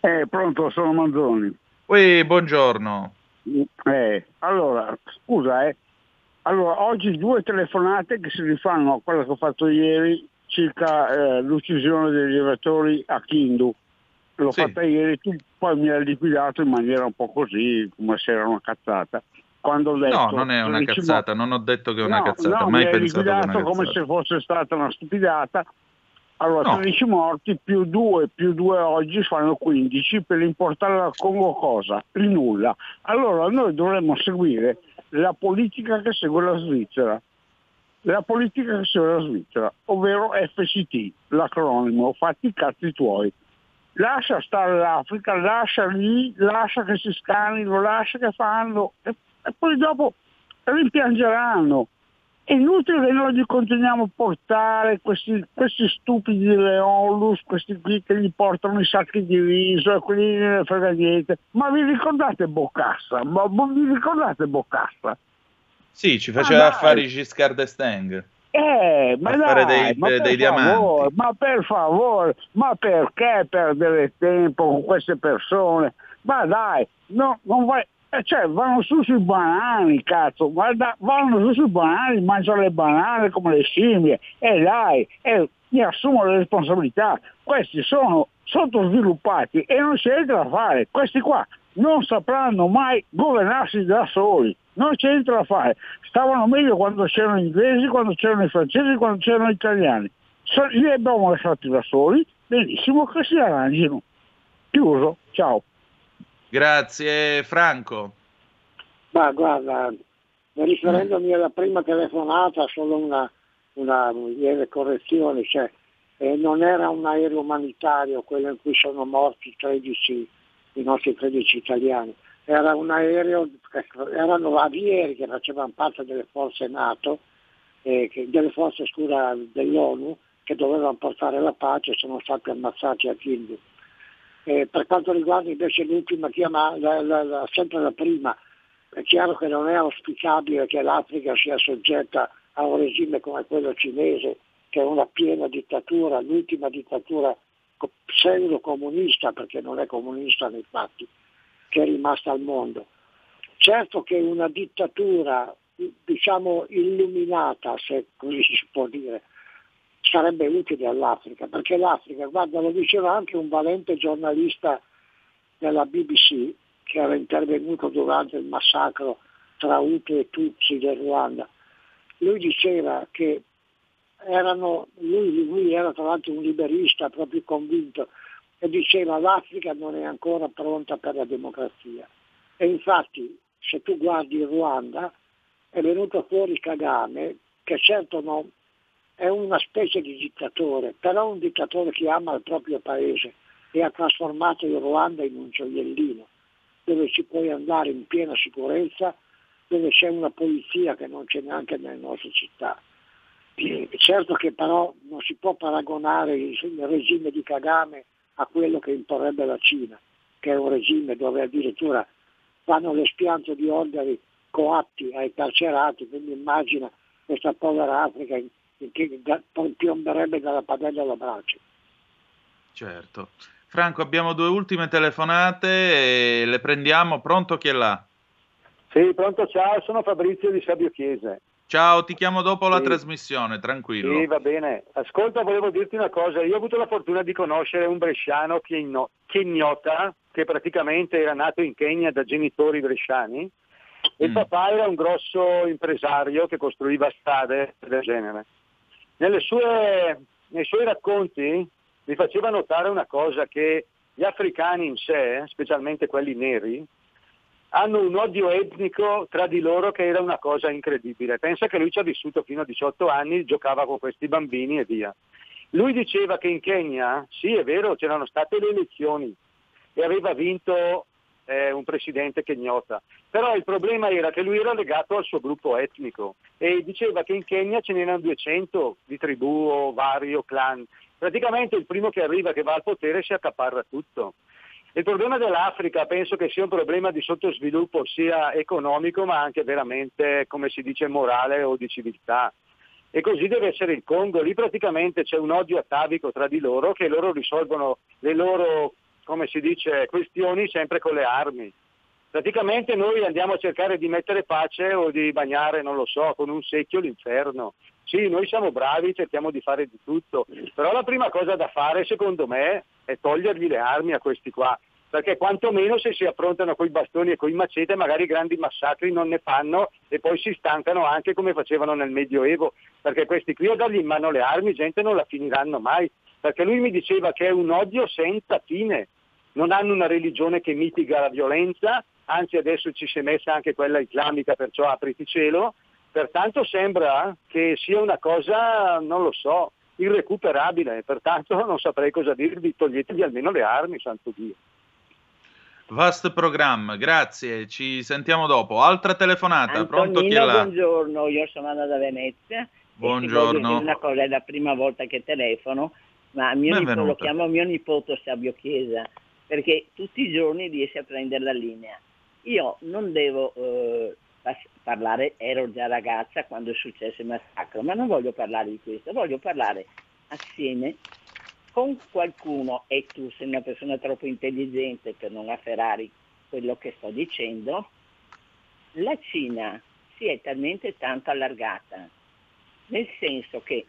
Eh, pronto, sono Manzoni. Ui, buongiorno. Eh, allora, scusa, eh. Allora, oggi due telefonate che si rifanno a quello che ho fatto ieri circa eh, l'uccisione degli elettori a Kindu l'ho sì. fatta ieri, tu poi mi hai liquidato in maniera un po' così, come se era una cazzata. Quando ho detto, no, non è una cazzata, non ho detto che è una no, cazzata, no, mai mi hai liquidato come se fosse stata una stupidata Allora, No. 13 morti più 2 più 2 oggi fanno 15 per importare al Congo cosa? Il nulla. Allora noi dovremmo seguire la politica che segue la Svizzera. La politica che segue la Svizzera, ovvero FCT, l'acronimo, fatti i cazzi tuoi. Lascia stare l'Africa, lascia lì, lascia che si scanino, lascia che fanno e, e poi dopo rimpiangeranno. È inutile che noi gli continuiamo a portare questi, questi stupidi leonlus, questi qui che gli portano i sacchi di riso e quelli ne frega niente. Ma vi ricordate Boccassa? Ma vi ricordate Boccassa? Sì, ci faceva Ah, affari Giscard d'Estaing. Eh, ma dai, dei- ma per dei diamanti. favore, ma per favore, ma perché perdere tempo con queste persone? Ma dai, no, non vai, eh, cioè vanno su sui banani, cazzo, guarda, vanno su sui banani, mangiano le banane come le scimmie, e dai, e mi assumo le responsabilità, questi sono sottosviluppati e non c'è niente da fare, questi qua non sapranno mai governarsi da soli, non c'è niente da fare. Stavano meglio quando c'erano gli inglesi, quando c'erano i francesi, quando c'erano gli italiani. So- li abbiamo lasciati da soli, benissimo che si arrangino. Chiuso, ciao. Grazie Franco. Ma guarda, riferendomi alla prima telefonata, solo una, una lieve correzione, cioè eh, non era un aereo umanitario quello in cui sono morti 13, i nostri 13 italiani, era un aereo, erano avieri che facevano parte delle forze NATO, eh, che- delle forze scusa dell'ONU, che dovevano portare la pace e sono stati ammazzati a Kindu. Eh, per quanto riguarda invece l'ultima chiamata, la- la- sempre la prima, è chiaro che non è auspicabile che l'Africa sia soggetta a un regime come quello cinese, che è una piena dittatura, l'ultima dittatura co- pseudo-comunista, perché non è comunista nei fatti, che è rimasta al mondo. Certo che una dittatura, diciamo, illuminata, se così si può dire, sarebbe utile all'Africa, perché l'Africa, guarda, lo diceva anche un valente giornalista della BBC che era intervenuto durante il massacro tra Hutu e Tutsi del Ruanda. Lui diceva che erano, lui, lui era tra l'altro un liberista proprio convinto e diceva l'Africa non è ancora pronta per la democrazia. E infatti se tu guardi il Ruanda è venuto fuori Kagame che certo non, è una specie di dittatore, però un dittatore che ama il proprio paese e ha trasformato il Ruanda in un gioiellino, dove ci puoi andare in piena sicurezza, dove c'è una polizia che non c'è neanche nelle nostre città. Eh, Certo che però non si può paragonare il regime di Kagame a quello che imporrebbe la Cina, che è un regime dove addirittura fanno l'espianto di ordini coatti ai carcerati, quindi immagina questa povera Africa che piomberebbe dalla padella alla brace. Certo. Franco, abbiamo due ultime telefonate e le prendiamo. Pronto chi è là? Sì, pronto, ciao, sono Fabrizio di Sabio Chiese. Ciao, ti chiamo dopo la Sì. trasmissione, tranquillo. Sì, va bene. Ascolta, volevo dirti una cosa. Io ho avuto la fortuna di conoscere un bresciano Chiegnota, che praticamente era nato in Kenya da genitori bresciani. E il papà era un grosso impresario che costruiva strade del genere. Nelle sue- nei suoi racconti mi faceva notare una cosa, che gli africani in sé, specialmente quelli neri, hanno un odio etnico tra di loro che era una cosa incredibile. Pensa che lui ci ha vissuto fino a 18 anni, giocava con questi bambini e via. Lui diceva che in Kenya, sì è vero, c'erano state le elezioni e aveva vinto eh, un presidente kenyota, però il problema era che lui era legato al suo gruppo etnico e diceva che in Kenya ce n'erano 200 di tribù o vari o clan. Praticamente il primo che arriva, che va al potere, si accaparra tutto. Il problema dell'Africa penso che sia un problema di sottosviluppo sia economico ma anche veramente, come si dice, morale o di civiltà. E così deve essere il Congo. Lì praticamente c'è un odio atavico tra di loro che loro risolvono le loro, come si dice, questioni sempre con le armi. Praticamente noi andiamo a cercare di mettere pace o di bagnare, non lo so, con un secchio l'inferno. Sì, noi siamo bravi, cerchiamo di fare di tutto, però la prima cosa da fare, secondo me, è togliergli le armi a questi qua, perché quantomeno se si affrontano coi bastoni e coi macete magari grandi massacri non ne fanno e poi si stancano anche come facevano nel Medioevo, perché questi qui a dargli in mano le armi, gente non la finiranno mai. perché lui mi diceva che è un odio senza fine, non hanno una religione che mitiga la violenza, anzi adesso ci si è messa anche quella islamica, perciò apriti cielo, pertanto sembra che sia una cosa, non lo so, irrecuperabile, pertanto non saprei cosa dirvi, toglietevi almeno le armi, santo Dio. Vast programma, grazie, ci sentiamo dopo. Altra telefonata, Antonino, pronto chi è là? buongiorno, io sono Anna da Venezia. Buongiorno. Una cosa, è la prima volta che telefono, ma mio nipote, Benvenuta. lo chiamo mio nipote Sabio Chiesa, perché tutti i giorni riesce a prendere la linea. Io non devo eh, parlare, ero già ragazza quando è successo il massacro, ma non voglio parlare di questo, voglio parlare assieme con qualcuno, e tu sei una persona troppo intelligente per non afferrare quello che sto dicendo, la Cina si è talmente tanto allargata, nel senso che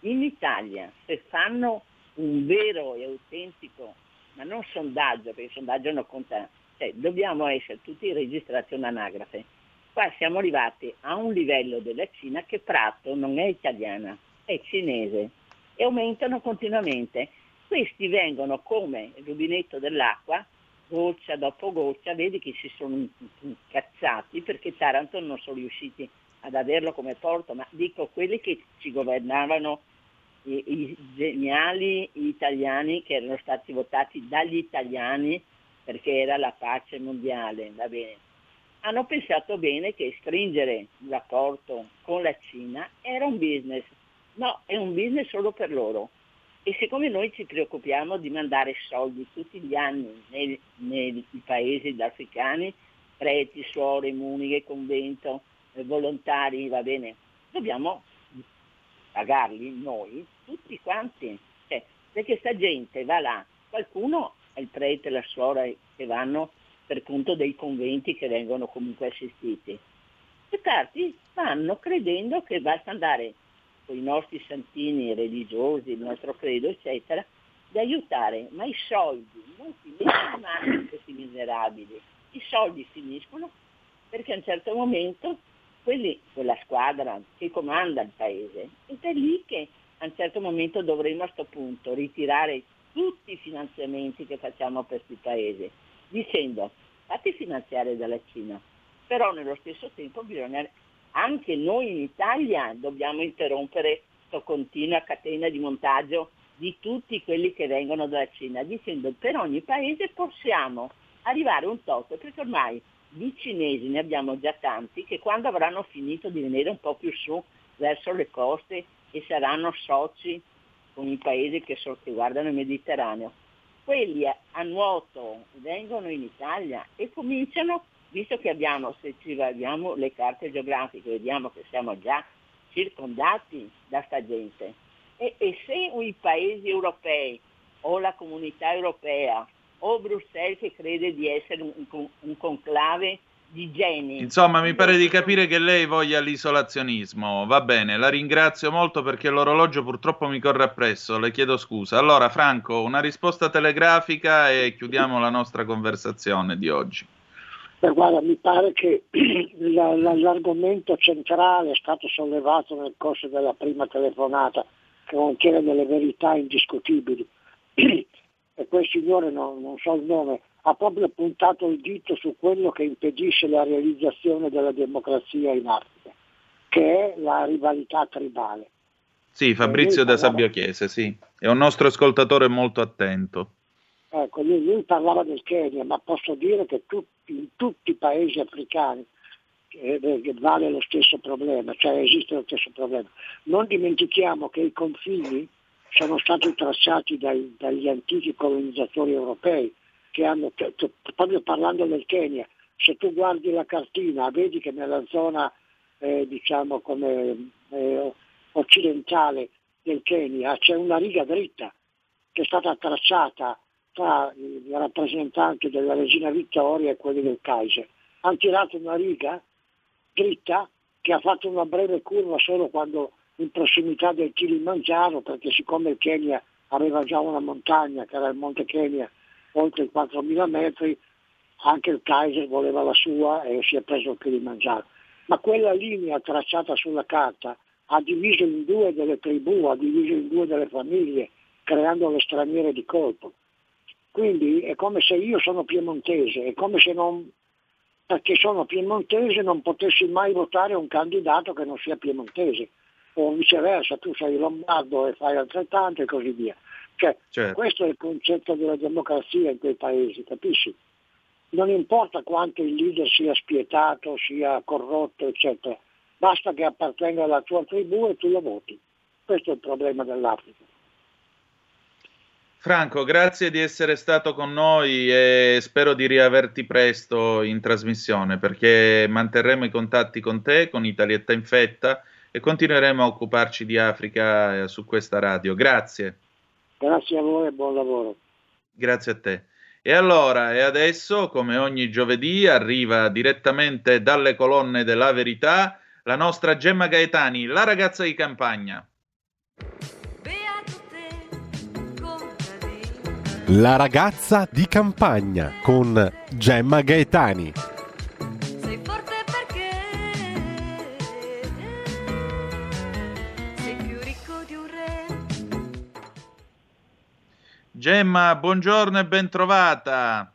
in Italia se fanno un vero e autentico, ma non sondaggio, perché il sondaggio non conta, cioè dobbiamo essere tutti registrati un'anagrafe. Qua siamo arrivati a un livello della Cina che Prato non è italiana, è cinese e aumentano continuamente. Questi vengono come il rubinetto dell'acqua, goccia dopo goccia, vedi che si sono incazzati perché Taranto non sono riusciti ad averlo come porto, ma dico quelli che ci governavano i, i geniali italiani che erano stati votati dagli italiani perché era la pace mondiale, va bene. Hanno pensato bene che stringere rapporto con la Cina era un business. No, è un business solo per loro. E siccome noi ci preoccupiamo di mandare soldi tutti gli anni nei, nei paesi africani, preti, suore, muniche, convento, eh, volontari, va bene, dobbiamo pagarli noi, tutti quanti. Cioè, perché sta gente va là, qualcuno il prete, la suora che vanno per conto dei conventi che vengono comunque assistiti. E tanti vanno credendo che basta andare con i nostri santini religiosi, il nostro credo, eccetera, di aiutare, ma i soldi non finiscono mai questi miserabili, i soldi finiscono perché a un certo momento quelli, quella squadra che comanda il paese, ed è lì che a un certo momento dovremo a questo punto ritirare tutti i finanziamenti che facciamo per questi paesi, dicendo fatti finanziare dalla Cina, però nello stesso tempo bisogna anche noi in Italia dobbiamo interrompere questa continua catena di montaggio di tutti quelli che vengono dalla Cina, dicendo per ogni paese possiamo arrivare un tot, perché ormai di cinesi ne abbiamo già tanti che quando avranno finito di venire un po' più su verso le coste e saranno soci con i paesi che, so- che guardano il Mediterraneo, quelli a, nuoto vengono in Italia e cominciano, visto che abbiamo, se ci guardiamo le carte geografiche, vediamo che siamo già circondati da sta gente. E, e se i paesi europei o la comunità europea o Bruxelles che crede di essere un- un conclave di geni. Insomma, mi pare di capire che lei voglia l'isolazionismo. Va bene, la ringrazio molto perché l'orologio purtroppo mi corre appresso, le chiedo scusa. Allora, Franco, una risposta telegrafica e chiudiamo la nostra conversazione di oggi. Beh, guarda, mi pare che la- la- l'argomento centrale è stato sollevato nel corso della prima telefonata, che contiene delle verità indiscutibili. e quel signore, non, non so il nome, ha proprio puntato il dito su quello che impedisce la realizzazione della democrazia in Africa, che è la rivalità tribale. Sì, Fabrizio da Sabbio Chiese, sì. È un nostro ascoltatore molto attento. Ecco, lui, lui parlava del Kenya, ma posso dire che tutti- in tutti i paesi africani eh, eh, vale lo stesso problema, cioè esiste lo stesso problema. Non dimentichiamo che i confini sono stati tracciati dai- dagli antichi colonizzatori europei, che hanno, che- proprio parlando del Kenya, se tu guardi la cartina vedi che nella zona eh, diciamo come eh, occidentale del Kenya c'è una riga dritta che è stata tracciata tra i rappresentanti della regina Vittoria e quelli del Kaiser. Hanno tirato una riga dritta che ha fatto una breve curva solo quando in prossimità del Kilimangiaro, perché siccome il Kenya aveva già una montagna, che era il Monte Kenya, oltre i 4.000 metri, anche il Kaiser voleva la sua e si è preso il Kilimangiaro. Ma quella linea tracciata sulla carta ha diviso in due delle tribù, ha diviso in due delle famiglie, creando le straniere di colpo. Quindi è come se io sono piemontese, è come se non, perché sono piemontese non potessi mai votare un candidato che non sia piemontese, o viceversa, tu sei lombardo e fai altrettanto e così via. Cioè, certo. Questo è il concetto della democrazia in quei paesi, capisci? Non importa quanto il leader sia spietato, sia corrotto, eccetera, basta che appartenga alla tua tribù e tu lo voti. Questo è il problema dell'Africa. Franco, grazie di essere stato con noi e spero di riaverti presto in trasmissione perché manterremo i contatti con te, con Italietta Infetta e continueremo a occuparci di Africa eh, su questa radio. Grazie. Grazie a voi e buon lavoro. Grazie a te. E allora, e adesso, come ogni giovedì, arriva direttamente dalle colonne della verità la nostra Gemma Gaetani, la ragazza di campagna. La ragazza di campagna con Gemma Gaetani. Gemma, buongiorno e ben trovata.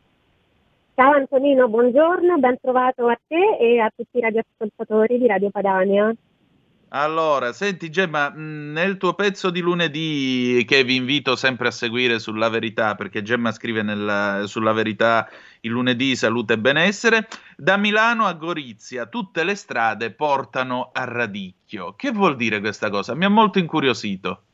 Ciao Antonino, buongiorno, ben trovato a te e a tutti i radioascoltatori di Radio Padania. Allora, senti Gemma, nel tuo pezzo di lunedì che vi invito sempre a seguire sulla verità, perché Gemma scrive nel, sulla verità il lunedì salute e benessere, da Milano a Gorizia tutte le strade portano a radicchio. Che vuol dire questa cosa? Mi ha molto incuriosito.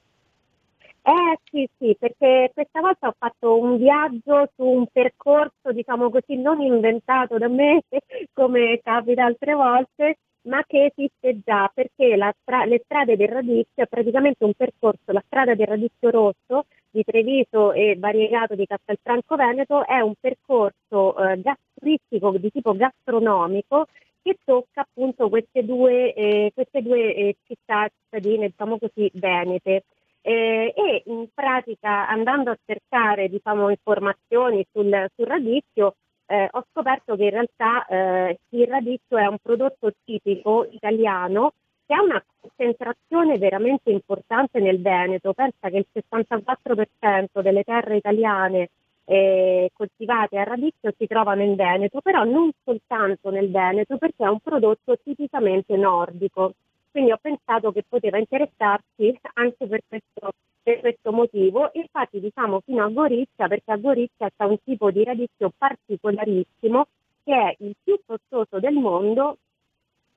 Eh sì, sì, perché questa volta ho fatto un viaggio su un percorso, diciamo così, non inventato da me, come capita altre volte, ma che esiste già perché stra- le strade del radicchio è praticamente un percorso, la strada del radicchio rosso di Treviso e variegato di Castelfranco Veneto è un percorso eh, turistico di tipo gastronomico che tocca appunto queste due, eh, queste due eh, città cittadine, diciamo così, venete. Eh, e in pratica andando a cercare diciamo, informazioni sul, sul radicchio eh, ho scoperto che in realtà eh, il radicchio è un prodotto tipico italiano che ha una concentrazione veramente importante nel Veneto. Pensa che il 64% delle terre italiane eh, coltivate a radicchio si trovano in Veneto, però non soltanto nel Veneto perché è un prodotto tipicamente nordico. Quindi ho pensato che poteva interessarci anche per questo per questo motivo. Infatti diciamo fino a Gorizia, perché a Gorizia c'è un tipo di radicchio particolarissimo che è il più costoso del mondo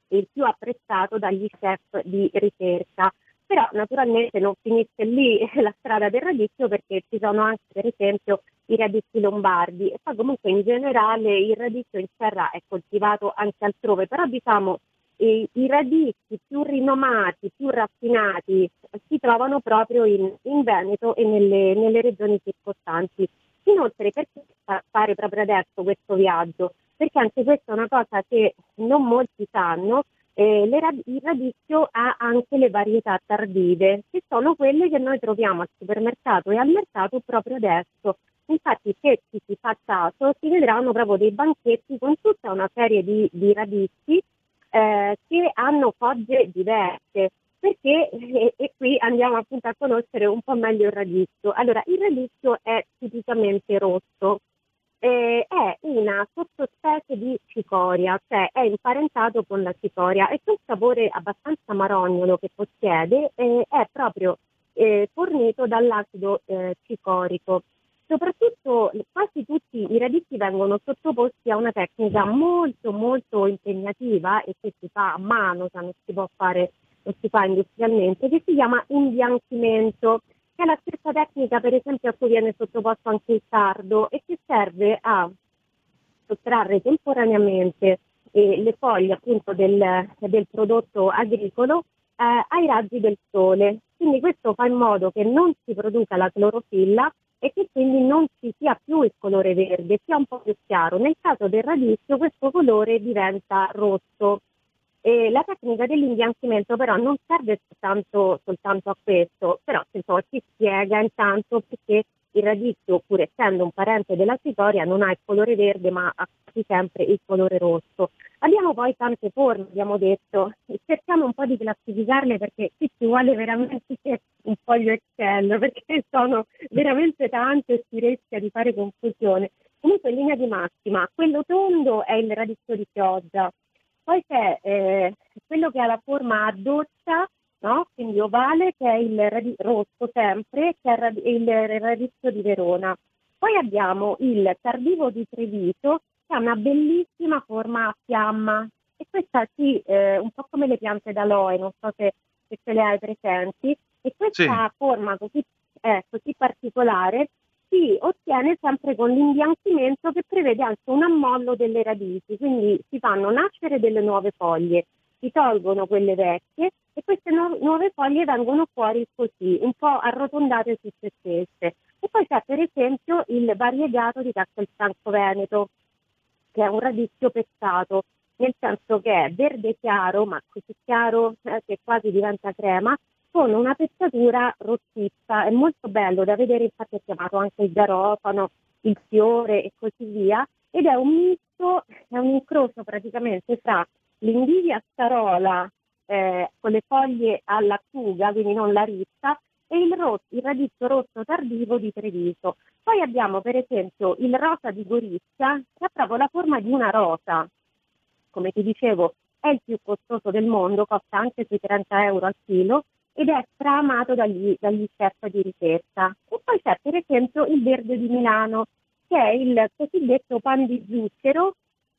e il più apprezzato dagli chef di ricerca. Però naturalmente non finisce lì la strada del radicchio perché ci sono anche per esempio i radicchi lombardi e poi comunque in generale il radicchio in serra è coltivato anche altrove, però diciamo i, i radici più rinomati, più raffinati si trovano proprio in, in Veneto e nelle, nelle, regioni circostanti. Inoltre, perché fare proprio adesso questo viaggio? Perché anche questa è una cosa che non molti sanno, eh, rad- il radicchio ha anche le varietà tardive, che sono quelle che noi troviamo al supermercato e al mercato proprio adesso. Infatti, se ci si fa caso, si vedranno proprio dei banchetti con tutta una serie di, di radici eh, che hanno fogge diverse, perché e, e, qui andiamo appunto a conoscere un po' meglio il radicchio. Allora, il radicchio è tipicamente rosso, eh, è una sottospecie di cicoria, cioè è imparentato con la cicoria e quel sapore abbastanza marognolo che possiede eh, è proprio eh, fornito dall'acido eh, cicorico soprattutto quasi tutti i radici vengono sottoposti a una tecnica molto molto impegnativa e che si fa a mano, cioè non si può fare, non si fa industrialmente, che si chiama imbianchimento, che è la stessa tecnica per esempio a cui viene sottoposto anche il sardo e che serve a sottrarre temporaneamente eh, le foglie appunto del, del prodotto agricolo eh, ai raggi del sole. Quindi questo fa in modo che non si produca la clorofilla e che quindi non ci sia più il colore verde, sia un po' più chiaro. Nel caso del radicchio questo colore diventa rosso. E la tecnica dell'imbianchimento però non serve soltanto, soltanto a questo, però insomma, ci spiega intanto perché il radicchio, pur essendo un parente della cicoria, non ha il colore verde ma ha quasi sempre il colore rosso. Abbiamo poi tante forme, abbiamo detto, cerchiamo un po' di classificarle perché qui ci vuole veramente un foglio Excel, perché sono veramente tante e si rischia di fare confusione. Comunque in linea di massima, quello tondo è il radicchio di pioggia, poi c'è eh, quello che ha la forma a doccia, no? quindi ovale, che è il radi- rosso sempre, che è rad- il radicchio di Verona. Poi abbiamo il tardivo di Treviso, che ha una bellissima forma a fiamma. E questa sì, eh, un po' come le piante d'aloe, non so se, se ce le hai presenti. E questa Sì. forma così, eh, così particolare si ottiene sempre con l'imbianchimento che prevede anche un ammollo delle radici, quindi si fanno nascere delle nuove foglie, si tolgono quelle vecchie e queste nu- nuove foglie vengono fuori così, un po' arrotondate su se stesse. E poi c'è per esempio il variegato di Castelfranco Veneto, che è un radicchio pezzato, nel senso che è verde chiaro, ma così chiaro eh, che quasi diventa crema, con una pezzatura rossiccia. È molto bello da vedere, infatti è chiamato anche il garofano, il fiore e così via. Ed è un misto, è un incrocio praticamente tra l'indivia starola eh, con le foglie alla fuga, quindi non la rissa, e il, ro- il radicchio rosso tardivo di Treviso. Poi abbiamo per esempio il rosa di Gorizia, che ha proprio la forma di una rosa. Come ti dicevo, è il più costoso del mondo, costa anche sui 30 euro al chilo ed è stramato dagli, dagli chef di ricerca. E poi c'è per esempio il verde di Milano, che è il cosiddetto pan di zucchero.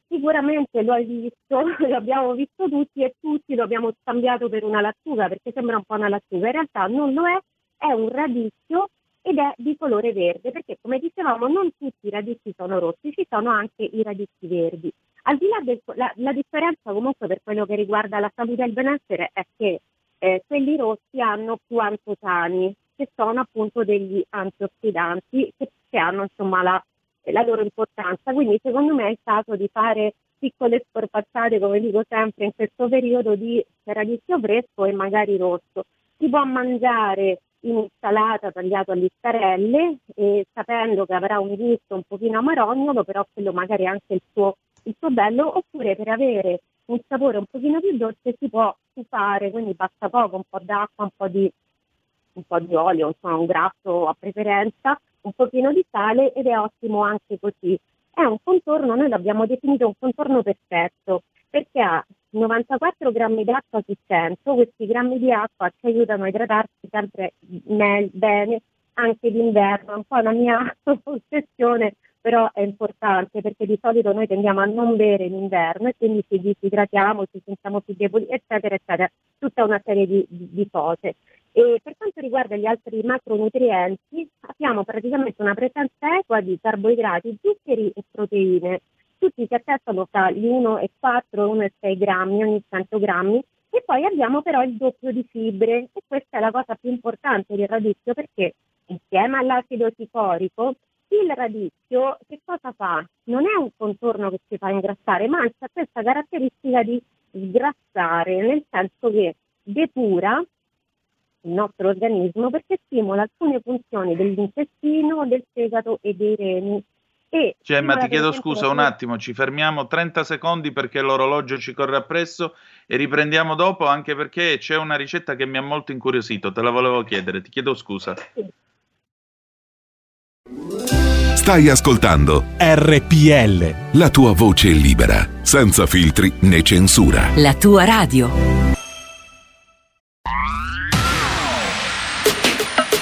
Sicuramente lo hai visto, lo abbiamo visto tutti e tutti lo abbiamo scambiato per una lattuga perché sembra un po' una lattuga. In realtà non lo è, è un radicchio ed è di colore verde perché come dicevamo non tutti i radici sono rossi, ci sono anche i radici verdi. Al di là del, la, la differenza comunque per quello che riguarda la salute e il benessere è che eh, quelli rossi hanno più antotani, che sono appunto degli antiossidanti che, che hanno insomma la, la loro importanza. Quindi secondo me è il caso di fare piccole scorpacciate, come dico sempre, in questo periodo di radicchio fresco e magari rosso. Si può mangiare in insalata tagliato a listarelle e sapendo che avrà un gusto un pochino amarognolo, però quello magari è anche il suo, il suo bello, oppure per avere un sapore un pochino più dolce si può stufare, quindi basta poco, un po' d'acqua, un po' di, un po' di olio, insomma un grasso a preferenza, un pochino di sale ed è ottimo anche così. È un contorno, noi l'abbiamo definito un contorno perfetto, perché ha 94 grammi d'acqua su 100, questi grammi di acqua ci aiutano a idratarsi sempre me- bene anche d'inverno, un po' una mia ossessione, però è importante perché di solito noi tendiamo a non bere in inverno e quindi ci disidratiamo, ci sentiamo più deboli, eccetera, eccetera, tutta una serie di, di- di cose. E per quanto riguarda gli altri macronutrienti, abbiamo praticamente una presenza equa di carboidrati, zuccheri e proteine, tutti si attestano tra gli 1,4 e 1,6 grammi ogni 100 grammi. E poi abbiamo però il doppio di fibre. E questa è la cosa più importante del radicchio perché insieme all'acido sicorico il radicchio che cosa fa? Non è un contorno che ci fa ingrassare, ma anzi ha questa caratteristica di sgrassare, nel senso che depura il nostro organismo perché stimola alcune funzioni dell'intestino, del fegato e dei reni. E Gemma, stimola, ti chiedo scusa un attimo, ci fermiamo 30 secondi perché l'orologio ci corre appresso e riprendiamo dopo anche perché c'è una ricetta che mi ha molto incuriosito, te la volevo chiedere, ti chiedo scusa. Stai ascoltando RPL. la tua voce libera, senza filtri né censura. La tua radio.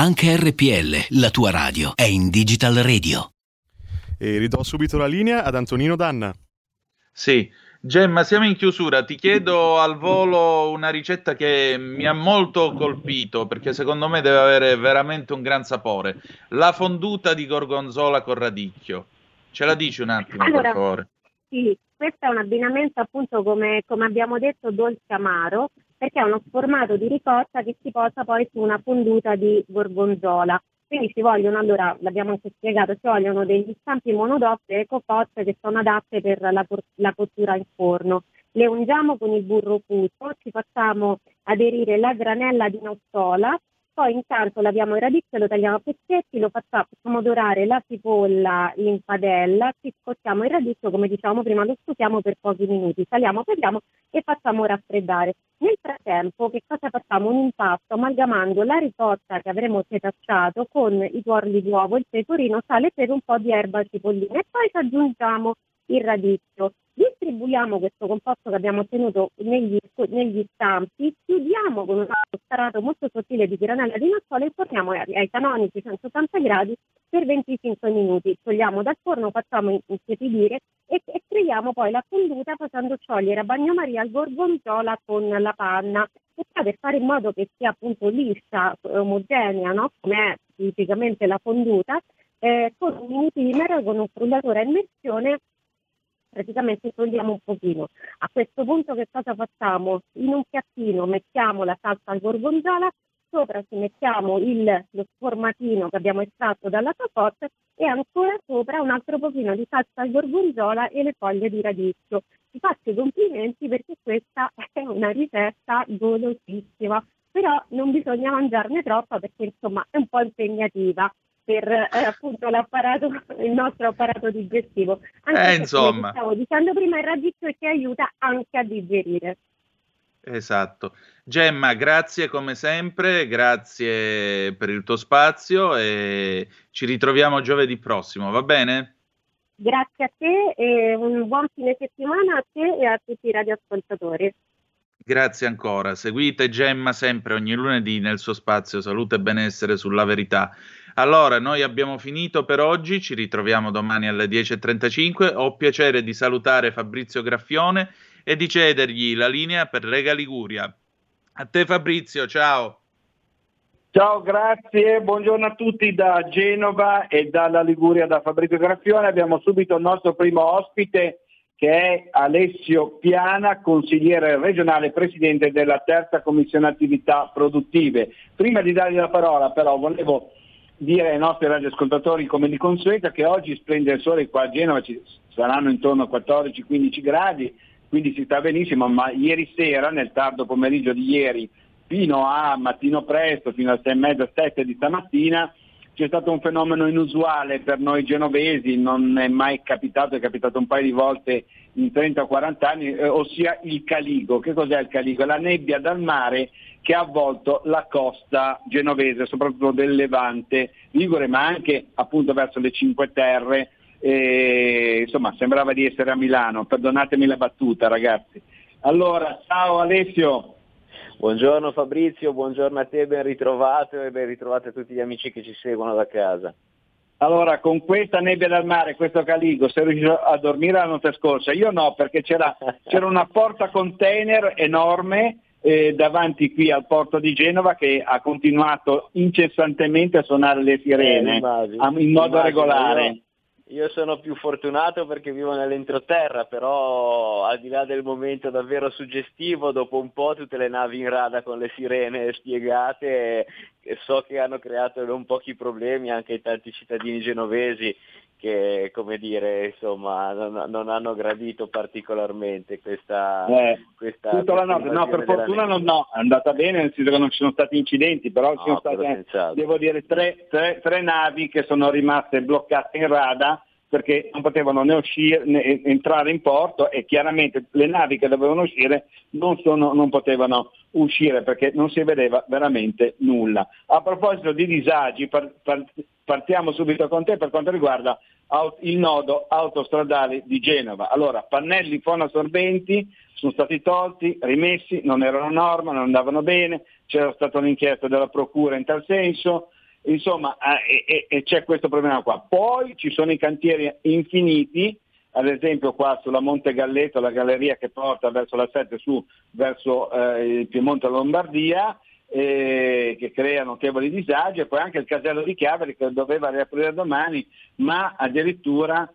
Anche RPL, la tua radio, è in Digital Radio. E ridò subito la linea ad Antonino Danna. Sì, Gemma, siamo in chiusura. Ti chiedo al volo una ricetta che mi ha molto colpito perché secondo me deve avere veramente un gran sapore. La fonduta di gorgonzola con radicchio. Ce la dici un attimo, Allora, per favore? Sì, questo è un abbinamento appunto come, come abbiamo detto dolce amaro, perché è uno sformato di ricotta che si posa poi su una fonduta di gorgonzola. Quindi ci vogliono, allora l'abbiamo anche spiegato, ci vogliono degli stampi monodotte e cocotte che sono adatte per la, la cottura in forno. Le ungiamo con il burro fuso, ci facciamo aderire la granella di nocciola, poi intanto laviamo il radicchio, lo tagliamo a pezzetti, lo facciamo, dorare la cipolla in padella, ci scottiamo il radicchio, come dicevamo prima, lo scotiamo per pochi minuti, saliamo, pepiamo e facciamo raffreddare. Nel frattempo che cosa facciamo? Un impasto amalgamando la ricotta che avremo setacciato con i tuorli di uovo, il pecorino, sale per un po' di erba cipollina e poi ci aggiungiamo il radicchio. Distribuiamo questo composto che abbiamo ottenuto negli, negli stampi, chiudiamo con un starato molto sottile di granella di nocciole e forniamo ai, ai canonici 180 gradi per 25 minuti. Togliamo dal forno, facciamo intiepidire e, e creiamo poi la fonduta facendo sciogliere a bagnomaria il gorgonzola con la panna. E poi per fare in modo che sia appunto liscia, omogenea, no? come è tipicamente la fonduta, eh, con un mini primer, con un frullatore a immersione praticamente togliamo un pochino. A questo punto che cosa facciamo? In un piattino mettiamo la salsa al gorgonzola, sopra ci mettiamo il, lo sformatino che abbiamo estratto dalla capote e ancora sopra un altro pochino di salsa al gorgonzola e le foglie di radicchio. Ti faccio i complimenti perché questa è una ricetta golosissima, però non bisogna mangiarne troppa perché insomma è un po' impegnativa per eh, appunto l'apparato, il nostro apparato digestivo. Anche Eh, insomma. stavo dicendo prima, il radicchio ti aiuta anche a digerire. Esatto. Gemma, grazie come sempre, grazie per il tuo spazio e ci ritroviamo giovedì prossimo, va bene? Grazie a te e un buon fine settimana a te e a tutti i radioascoltatori. Grazie ancora. Seguite Gemma sempre ogni lunedì nel suo spazio Salute e Benessere sulla Verità. Allora, noi abbiamo finito per oggi, ci ritroviamo domani alle 10.35. Ho piacere di salutare Fabrizio Graffione e di cedergli la linea per Lega Liguria. A te Fabrizio, ciao. Ciao, grazie, buongiorno a tutti da Genova e dalla Liguria da Fabrizio Graffione. Abbiamo subito il nostro primo ospite che è Alessio Piana, consigliere regionale, presidente della terza commissione attività produttive. Prima di dargli la parola però volevo dire ai nostri radioascoltatori come di consueto che oggi splende il sole qua a Genova, ci saranno intorno a 14-15 gradi, quindi si sta benissimo, ma ieri sera, nel tardo pomeriggio di ieri, fino a mattino presto, fino alle 6 e mezza, 7 di stamattina, c'è stato un fenomeno inusuale per noi genovesi, non è mai capitato, è capitato un paio di volte in 30 o 40 anni, eh, ossia il caligo. Che cos'è il caligo? La nebbia dal mare che ha avvolto la costa genovese, soprattutto del Levante Ligure, ma anche appunto verso le Cinque Terre. E, insomma, sembrava di essere a Milano, perdonatemi la battuta ragazzi. Allora, ciao Alessio. Buongiorno Fabrizio, buongiorno a te, ben ritrovato e ben ritrovate a tutti gli amici che ci seguono da casa. Allora, con questa nebbia dal mare, questo caligo, sei riuscito a dormire la notte scorsa? Io no, perché c'era, c'era una porta container enorme eh, davanti qui al porto di Genova che ha continuato incessantemente a suonare le sirene Eh, immagino, in modo immagino. regolare. Io, io sono più fortunato perché vivo nell'entroterra, però al di là del momento davvero suggestivo, dopo un po' tutte le navi in rada con le sirene spiegate, e so che hanno creato non pochi problemi anche ai tanti cittadini genovesi che, come dire, insomma, non, non hanno gradito particolarmente questa, Eh, questa Tutta la notte, no, per fortuna non, no, è andata bene, nel senso che non ci sono stati incidenti, però ci sono state, devo dire, tre, tre- tre navi che sono rimaste bloccate in rada perché non potevano né uscire né entrare in porto e chiaramente le navi che dovevano uscire non, sono- non potevano uscire perché non si vedeva veramente nulla. A proposito di disagi, par- par- partiamo subito con te per quanto riguarda au- il nodo autostradale di Genova. Allora, pannelli fonoassorbenti sono stati tolti, rimessi, non erano norma, non andavano bene, c'era stata un'inchiesta della procura in tal senso, insomma, eh, e, e- e c'è questo problema qua. Poi ci sono i cantieri infiniti, ad esempio qua sulla Monte Galleto, la galleria che porta verso la 7 su, verso eh, il Piemonte e la Lombardia, eh, che crea notevoli disagi, e poi anche il casello di Chiavari che doveva riaprire domani, ma addirittura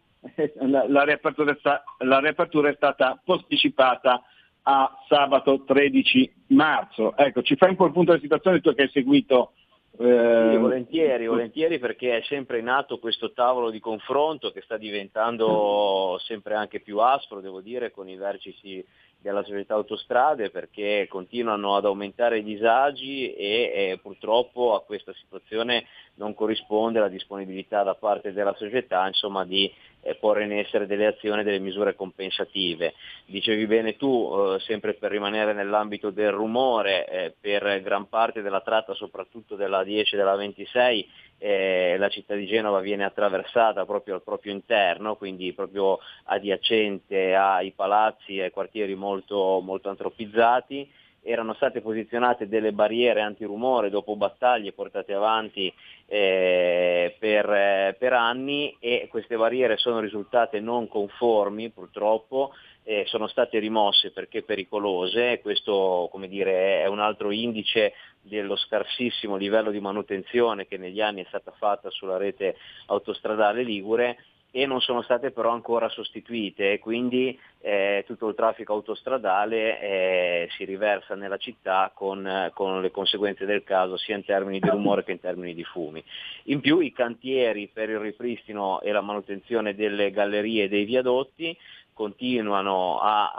la, la riapertura, è la riapertura è stata posticipata a sabato 13 marzo. Ecco, ci fai un po' il punto della situazione tu che hai seguito eh, Sì, volentieri, volentieri perché è sempre in atto questo tavolo di confronto che sta diventando sempre anche più aspro, devo dire, con i vertici della società autostrade perché continuano ad aumentare i disagi e eh, purtroppo a questa situazione non corrisponde la disponibilità da parte della società insomma, di eh, porre in essere delle azioni, delle misure compensative. Dicevi bene tu, eh, sempre per rimanere nell'ambito del rumore, eh, per gran parte della tratta, soprattutto della 10 e della 26, eh, la città di Genova viene attraversata proprio al proprio interno, quindi proprio adiacente ai palazzi e ai quartieri molto, molto antropizzati. Erano state posizionate delle barriere antirumore dopo battaglie portate avanti eh, per, eh, per anni e queste barriere sono risultate non conformi purtroppo eh, sono state rimosse perché pericolose, questo come dire, è un altro indice dello scarsissimo livello di manutenzione che negli anni è stata fatta sulla rete autostradale ligure e non sono state però ancora sostituite quindi eh, tutto il traffico autostradale eh, si riversa nella città con, con, le conseguenze del caso sia in termini di rumore che in termini di fumi. In più i cantieri per il ripristino e la manutenzione delle gallerie e dei viadotti continuano a,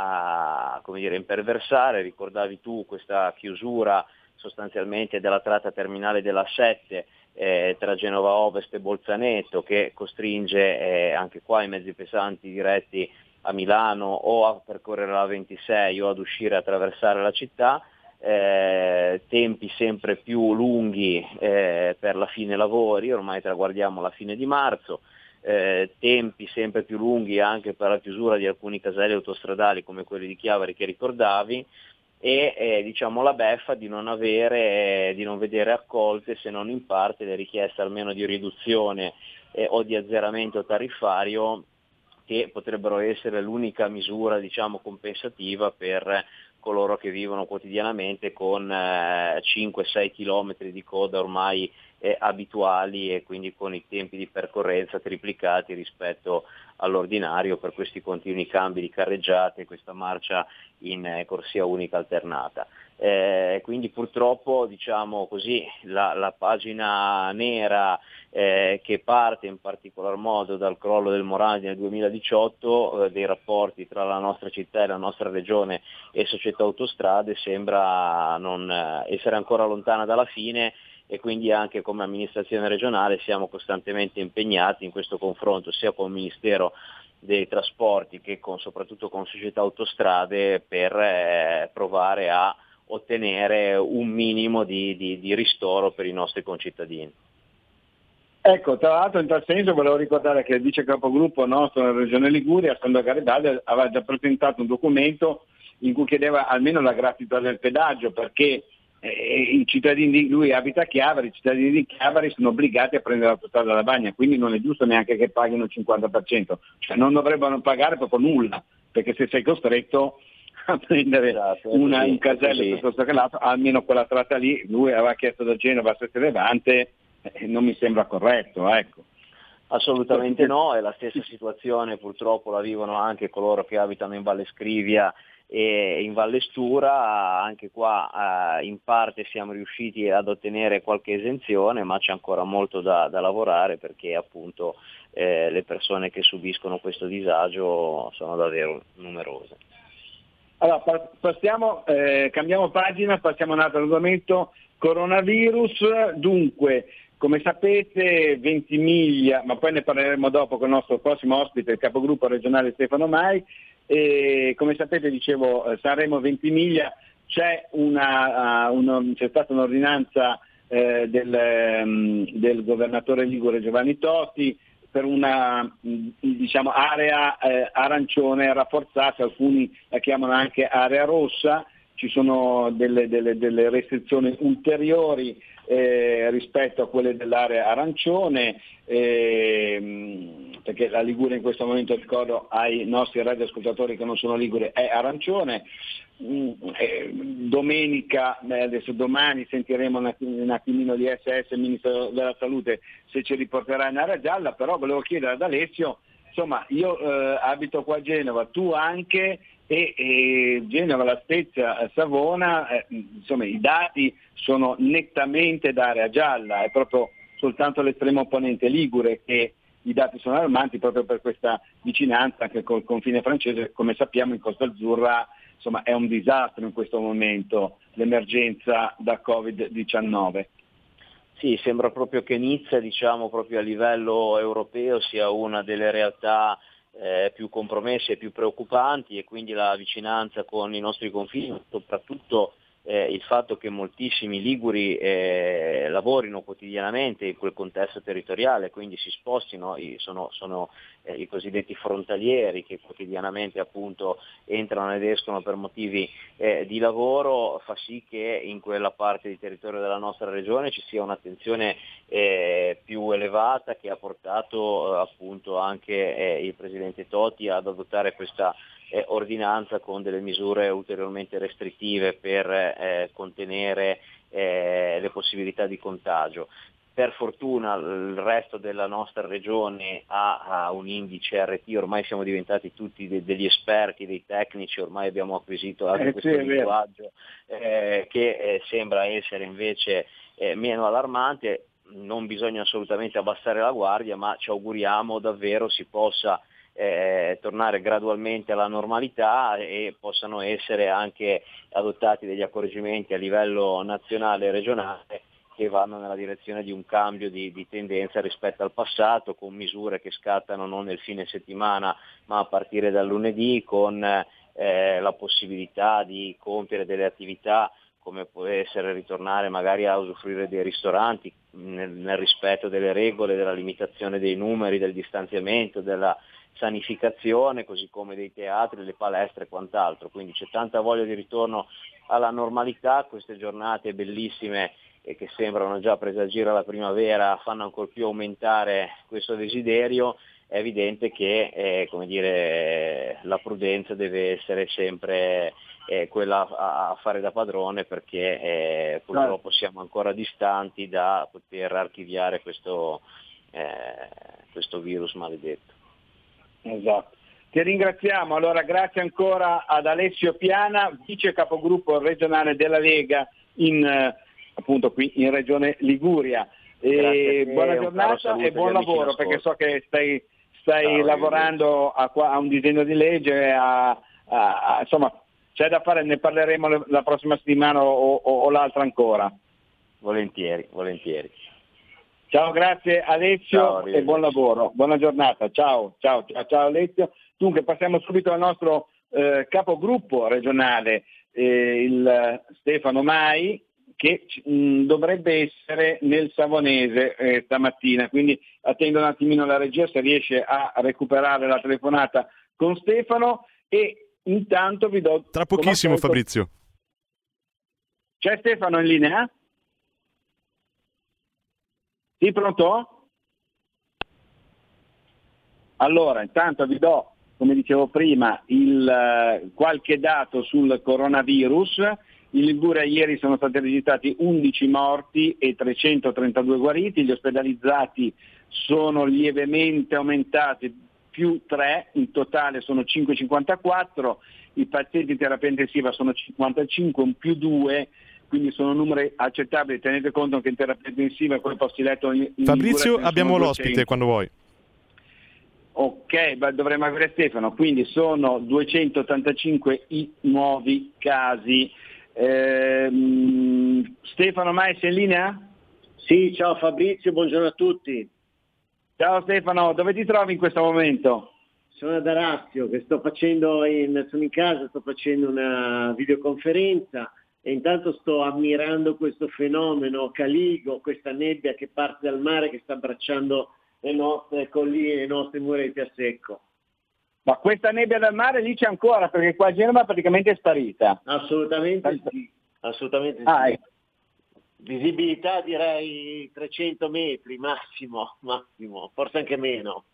a dire, imperversare, ricordavi tu questa chiusura sostanzialmente della tratta terminale della 7 eh, tra Genova Ovest e Bolzaneto che costringe eh, anche qua i mezzi pesanti diretti a Milano o a percorrere la 26 o ad uscire e attraversare la città, eh, tempi sempre più lunghi eh, per la fine lavori, ormai traguardiamo la fine di marzo, eh, tempi sempre più lunghi anche per la chiusura di alcuni caselli autostradali come quelli di Chiavari che ricordavi e eh, diciamo la beffa di non, avere, di non vedere accolte se non in parte le richieste almeno di riduzione eh, o di azzeramento tariffario che potrebbero essere l'unica misura diciamo, compensativa per coloro che vivono quotidianamente con eh, 5-6 km di coda ormai eh, abituali e quindi con i tempi di percorrenza triplicati rispetto all'ordinario per questi continui cambi di carreggiate questa marcia in eh, corsia unica alternata. Eh, quindi purtroppo diciamo così, la, la pagina nera eh, che parte in particolar modo dal crollo del morale nel 2018 eh, dei rapporti tra la nostra città e la nostra regione e società autostrade sembra non eh, essere ancora lontana dalla fine e quindi anche come amministrazione regionale siamo costantemente impegnati in questo confronto sia con il Ministero dei Trasporti che con, soprattutto con società autostrade per eh, provare a ottenere un minimo di, di, di ristoro per i nostri concittadini. Ecco, tra l'altro in tal senso volevo ricordare che il vice capogruppo nostro nella regione Liguria, Sandro Garibaldi, aveva già presentato un documento in cui chiedeva almeno la gratuità del pedaggio perché eh, i cittadini di lui abita a Chiavari, i cittadini di Chiavari sono obbligati a prendere l'autostrada dalla bagna, quindi non è giusto neanche che paghino il 50%, cioè non dovrebbero pagare proprio nulla, perché se sei costretto a prendere esatto, una, così, un casello piuttosto che l'altro, almeno quella tratta lì, lui aveva chiesto da Genova a Sette Levante, eh, non mi sembra corretto, ecco. Assolutamente no, è la stessa situazione purtroppo la vivono anche coloro che abitano in Valle Scrivia e in Valle Stura anche qua eh, in parte siamo riusciti ad ottenere qualche esenzione ma c'è ancora molto da, da lavorare perché appunto eh, le persone che subiscono questo disagio sono davvero numerose. Allora, passiamo, eh, cambiamo pagina, passiamo a un altro argomento, coronavirus, dunque come sapete Ventimiglia, ma poi ne parleremo dopo con il nostro prossimo ospite, il capogruppo regionale Stefano Mai, e come sapete dicevo eh, Sanremo Ventimiglia c'è, una, uh, uno, c'è stata un'ordinanza eh, del, um, del, governatore Ligure Giovanni Totti per una mm, diciamo, area eh, arancione rafforzata, alcuni la chiamano anche area rossa, ci sono delle, delle, delle restrizioni ulteriori eh, rispetto a quelle dell'area arancione, eh, perché la Liguria in questo momento, ricordo ai nostri radioascoltatori che non sono Ligure, è arancione. Mm, eh, domenica, adesso domani sentiremo un attimino di SS, il Ministro della Salute, se ci riporterà in area gialla, però volevo chiedere ad Alessio insomma io eh, abito qua a Genova, tu anche, e, e Genova, La Spezia, Savona, eh, insomma i dati sono nettamente d'area gialla, è proprio soltanto l'estremo opponente Ligure che i dati sono allarmanti proprio per questa vicinanza anche col confine francese, come sappiamo in Costa Azzurra insomma, è un disastro in questo momento l'emergenza da Covid-19. Sì, sembra proprio che Nizza, diciamo, proprio a livello europeo sia una delle realtà eh, più compromesse e più preoccupanti e quindi la vicinanza con i nostri confini, soprattutto eh, il fatto che moltissimi liguri eh, lavorino quotidianamente in quel contesto territoriale, quindi si spostino, sono, sono eh, i cosiddetti frontalieri che quotidianamente appunto entrano ed escono per motivi eh, di lavoro, fa sì che in quella parte di territorio della nostra regione ci sia un'attenzione eh, più elevata che ha portato eh, appunto anche il Presidente Totti ad adottare questa eh, ordinanza con delle misure ulteriormente restrittive per eh, contenere eh, le possibilità di contagio. Per fortuna il resto della nostra regione ha, ha un indice RT, ormai siamo diventati tutti de- degli esperti, dei tecnici, ormai abbiamo acquisito anche Eh, questo sì, linguaggio eh, che eh, sembra essere invece meno allarmante. Non bisogna assolutamente abbassare la guardia, ma ci auguriamo davvero si possa eh, tornare gradualmente alla normalità e possano essere anche adottati degli accorgimenti a livello nazionale e regionale che vanno nella direzione di un cambio di, di tendenza rispetto al passato, con misure che scattano non nel fine settimana ma a partire dal lunedì, con eh, la possibilità di compiere delle attività come può essere ritornare magari a usufruire dei ristoranti nel, nel rispetto delle regole, della limitazione dei numeri, del distanziamento, della sanificazione, così come dei teatri, le palestre e quant'altro. Quindi c'è tanta voglia di ritorno alla normalità, queste giornate bellissime e che sembrano già presagire la primavera fanno ancora più aumentare questo desiderio, è evidente che eh, dire, la prudenza deve essere sempre eh, quella a, a fare da padrone perché eh, purtroppo siamo ancora distanti da poter archiviare questo, eh, questo virus maledetto. Esatto. Ti ringraziamo, allora grazie ancora ad Alessio Piana, vice capogruppo regionale della Lega in, eh, appunto qui in Regione Liguria. Te, buona giornata e buon lavoro perché so che stai, stai lavorando a, a un disegno di legge, a- a- insomma c'è da fare, ne parleremo le- la prossima settimana o, o- o l'altra ancora. Volentieri, volentieri. Ciao, grazie Alessio Ciao, e buon lavoro, buona giornata, ciao, ciao, ciao, ciao Alessio. Dunque passiamo subito al nostro eh, capogruppo regionale, eh, il Stefano Mai, che mh, dovrebbe essere nel Savonese eh, stamattina, quindi attendo un attimino la regia se riesce a recuperare la telefonata con Stefano e intanto vi do... Tra pochissimo, Fabrizio. C'è Stefano in linea? Sì, pronto? Allora, intanto vi do, come dicevo prima, il, eh, qualche dato sul coronavirus. In Liguria ieri sono stati registrati 11 morti e 332 guariti, gli ospedalizzati sono lievemente aumentati più 3, in totale sono 554, i pazienti in terapia intensiva sono 55, un più 2, quindi sono numeri accettabili, tenete conto che in terapia intensiva poi posti letto in, in Fabrizio, ne abbiamo l'ospite 200. quando vuoi. Ok, beh, dovremmo avere Stefano, quindi sono 285 i nuovi casi. Ehm, Stefano Mai, sei in linea? Sì, ciao Fabrizio, buongiorno a tutti. Ciao Stefano, dove ti trovi in questo momento? Sono ad Arazio, che sto facendo in, sono in casa, sto facendo una videoconferenza e intanto sto ammirando questo fenomeno caligo, questa nebbia che parte dal mare che sta abbracciando le nostre colline, le nostre murete a secco. Ma questa nebbia dal mare lì c'è ancora, perché qua a Genova praticamente è sparita. Assolutamente sì, assolutamente sì. Ah, ecco. Visibilità direi 300 metri massimo, massimo, forse anche meno.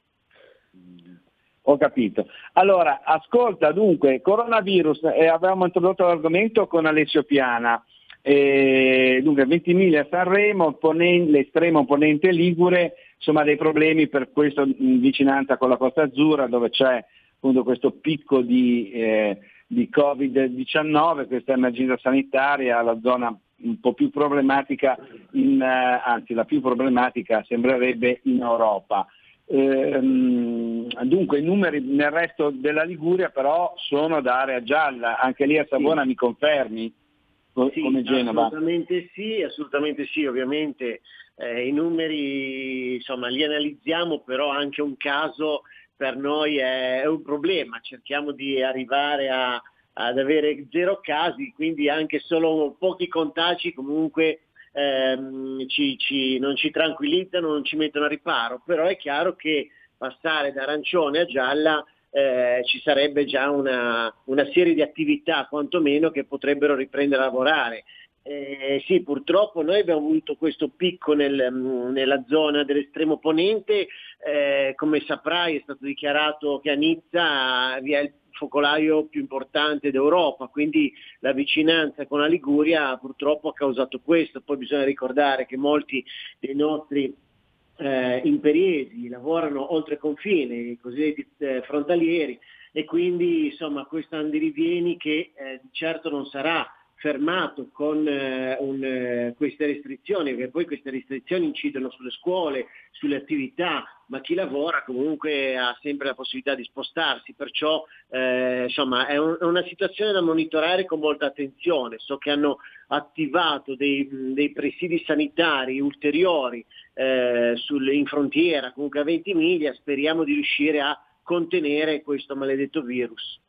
Ho capito. Allora, ascolta, dunque, coronavirus, eh, avevamo introdotto l'argomento con Alessio Piana. E, dunque Ventimiglia Sanremo, ponen- l'estremo opponente Ligure, insomma dei problemi per questa vicinanza con la Costa Azzurra dove c'è appunto questo picco di, eh, di Covid-19, questa emergenza sanitaria, la zona un po' più problematica, in, eh, anzi la più problematica sembrerebbe in Europa. Ehm, dunque i numeri nel resto della Liguria però sono da area gialla, anche lì a Savona mi confermi? Co- Sì, come Genova? Assolutamente sì, assolutamente sì, ovviamente eh, i numeri insomma li analizziamo, però anche un caso per noi è, è un problema, cerchiamo di arrivare a- ad avere zero casi, quindi anche solo pochi contagi comunque ehm, ci- ci- non ci tranquillizzano, non ci mettono a riparo, però è chiaro che passare da arancione a gialla eh, ci sarebbe già una, una serie di attività quantomeno che potrebbero riprendere a lavorare. Eh, sì, purtroppo noi abbiamo avuto questo picco nel- nella zona dell'estremo ponente, eh, come saprai è stato dichiarato che a Nizza vi è il focolaio più importante d'Europa, quindi la vicinanza con la Liguria purtroppo ha causato questo. Poi bisogna ricordare che molti dei nostri eh, imperiesi lavorano oltre confine, i cosiddetti eh, frontalieri, e quindi insomma questo andirivieni che eh, di certo non sarà fermato con eh, un, eh, queste restrizioni, perché poi queste restrizioni incidono sulle scuole, sulle attività, ma chi lavora comunque ha sempre la possibilità di spostarsi, perciò eh, insomma è, un- è una situazione da monitorare con molta attenzione. So che hanno attivato dei, dei presidi sanitari ulteriori eh, sul- in frontiera, comunque a 20 miglia, speriamo di riuscire a contenere questo maledetto virus.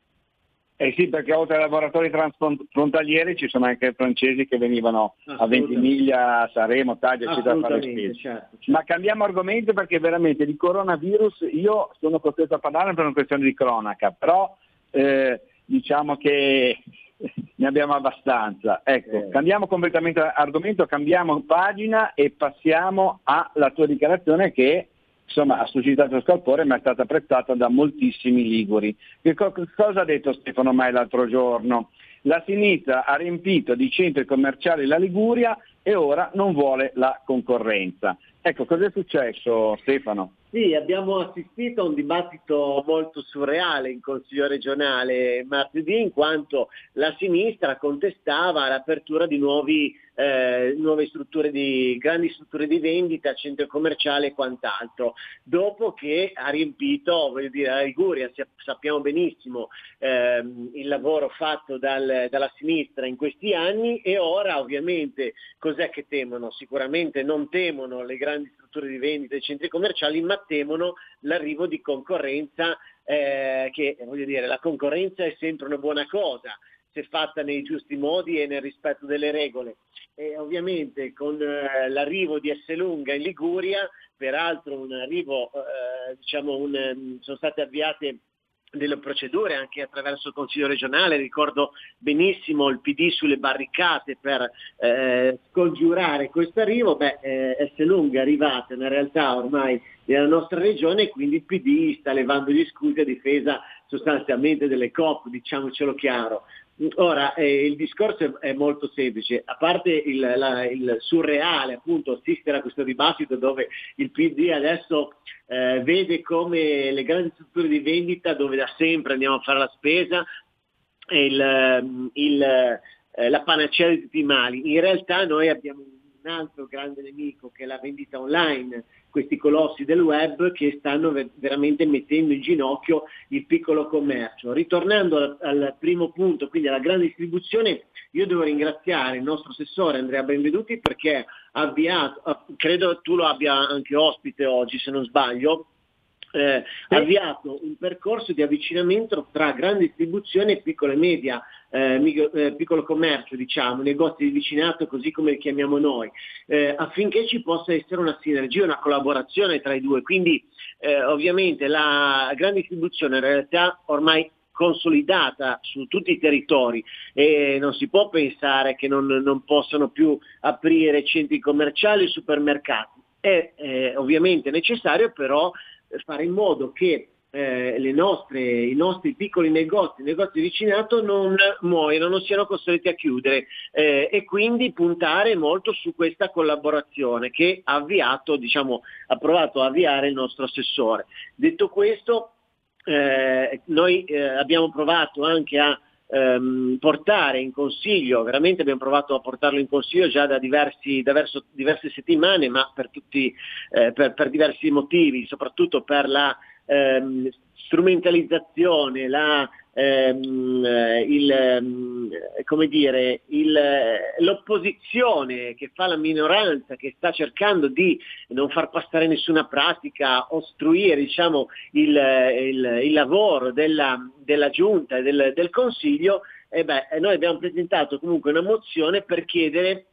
Eh sì, perché oltre ai lavoratori transfrontalieri ci sono anche francesi che venivano a Ventimiglia, a Saremo, Taglia, eccetera, a fare spese. certo. Ma cambiamo argomento perché veramente di coronavirus io sono costretto a parlare per una questione di cronaca, però eh, diciamo che ne abbiamo abbastanza. Ecco, cambiamo completamente argomento, cambiamo pagina e passiamo alla tua dichiarazione che insomma ha suscitato scalpore ma è stata apprezzata da moltissimi liguri. Che co- cosa ha detto Stefano Mai l'altro giorno? La sinistra ha riempito di centri commerciali la Liguria e ora non vuole la concorrenza. Ecco, cosa è successo Stefano? Sì, abbiamo assistito a un dibattito molto surreale in Consiglio regionale martedì in quanto la sinistra contestava l'apertura di nuovi, eh, nuove strutture di, grandi strutture di vendita, centro commerciale e quant'altro, dopo che ha riempito, voglio dire, la Liguria, sa- sappiamo benissimo ehm, il lavoro fatto dal- dalla sinistra in questi anni e ora ovviamente cos'è che temono? Sicuramente non temono le grandi strutture di vendita e centri commerciali, ma temono l'arrivo di concorrenza, eh, che voglio dire, la concorrenza è sempre una buona cosa se fatta nei giusti modi e nel rispetto delle regole. E ovviamente con eh, l'arrivo di Esselunga in Liguria, peraltro un arrivo, eh, diciamo, un, ehm, sono state avviate delle procedure anche attraverso il Consiglio regionale, ricordo benissimo il PD sulle barricate per eh, scongiurare questo arrivo, beh, eh, Esselunga è arrivata nella realtà ormai nella nostra regione quindi il PD sta levando gli scudi a difesa sostanzialmente delle COP, diciamocelo chiaro. Ora, eh, il discorso è, è molto semplice, a parte il, la- il surreale appunto assistere a questo dibattito dove il PD adesso eh, vede come le grandi strutture di vendita dove da sempre andiamo a fare la spesa il, ehm, il, eh, la panacea di tutti i mali. In realtà noi abbiamo un altro grande nemico che è la vendita online, questi colossi del web che stanno ver- veramente mettendo in ginocchio il piccolo commercio. Ritornando al, al primo punto, quindi alla grande distribuzione, io devo ringraziare il nostro assessore Andrea Benveduti perché ha avviato, credo tu lo abbia anche ospite oggi se non sbaglio, eh, avviato un percorso di avvicinamento tra grande distribuzione e piccola e media, eh, micro- eh, piccolo commercio, diciamo, negozi di vicinato, così come li chiamiamo noi, eh, affinché ci possa essere una sinergia, una collaborazione tra i due. Quindi eh, ovviamente la grande distribuzione in realtà ormai consolidata su tutti i territori e non si può pensare che non, non possano più aprire centri commerciali e supermercati. È ovviamente necessario però fare in modo che eh, nostre, i nostri piccoli negozi, i negozi di vicinato non muoiano, non siano costretti a chiudere eh, e quindi puntare molto su questa collaborazione che ha avviato, diciamo, ha provato a avviare il nostro assessore. Detto questo, eh, noi eh, abbiamo provato anche a ehm, portare in consiglio, veramente abbiamo provato a portarlo in consiglio già da, diversi, da verso, diverse settimane, ma per, tutti, eh, per, per diversi motivi, soprattutto per la ehm, strumentalizzazione, la, ehm, il, ehm, come dire, il, l'opposizione che fa la minoranza che sta cercando di non far passare nessuna pratica, ostruire diciamo, il, il, il lavoro della, della giunta e del, del Consiglio, eh beh, noi abbiamo presentato comunque una mozione per chiedere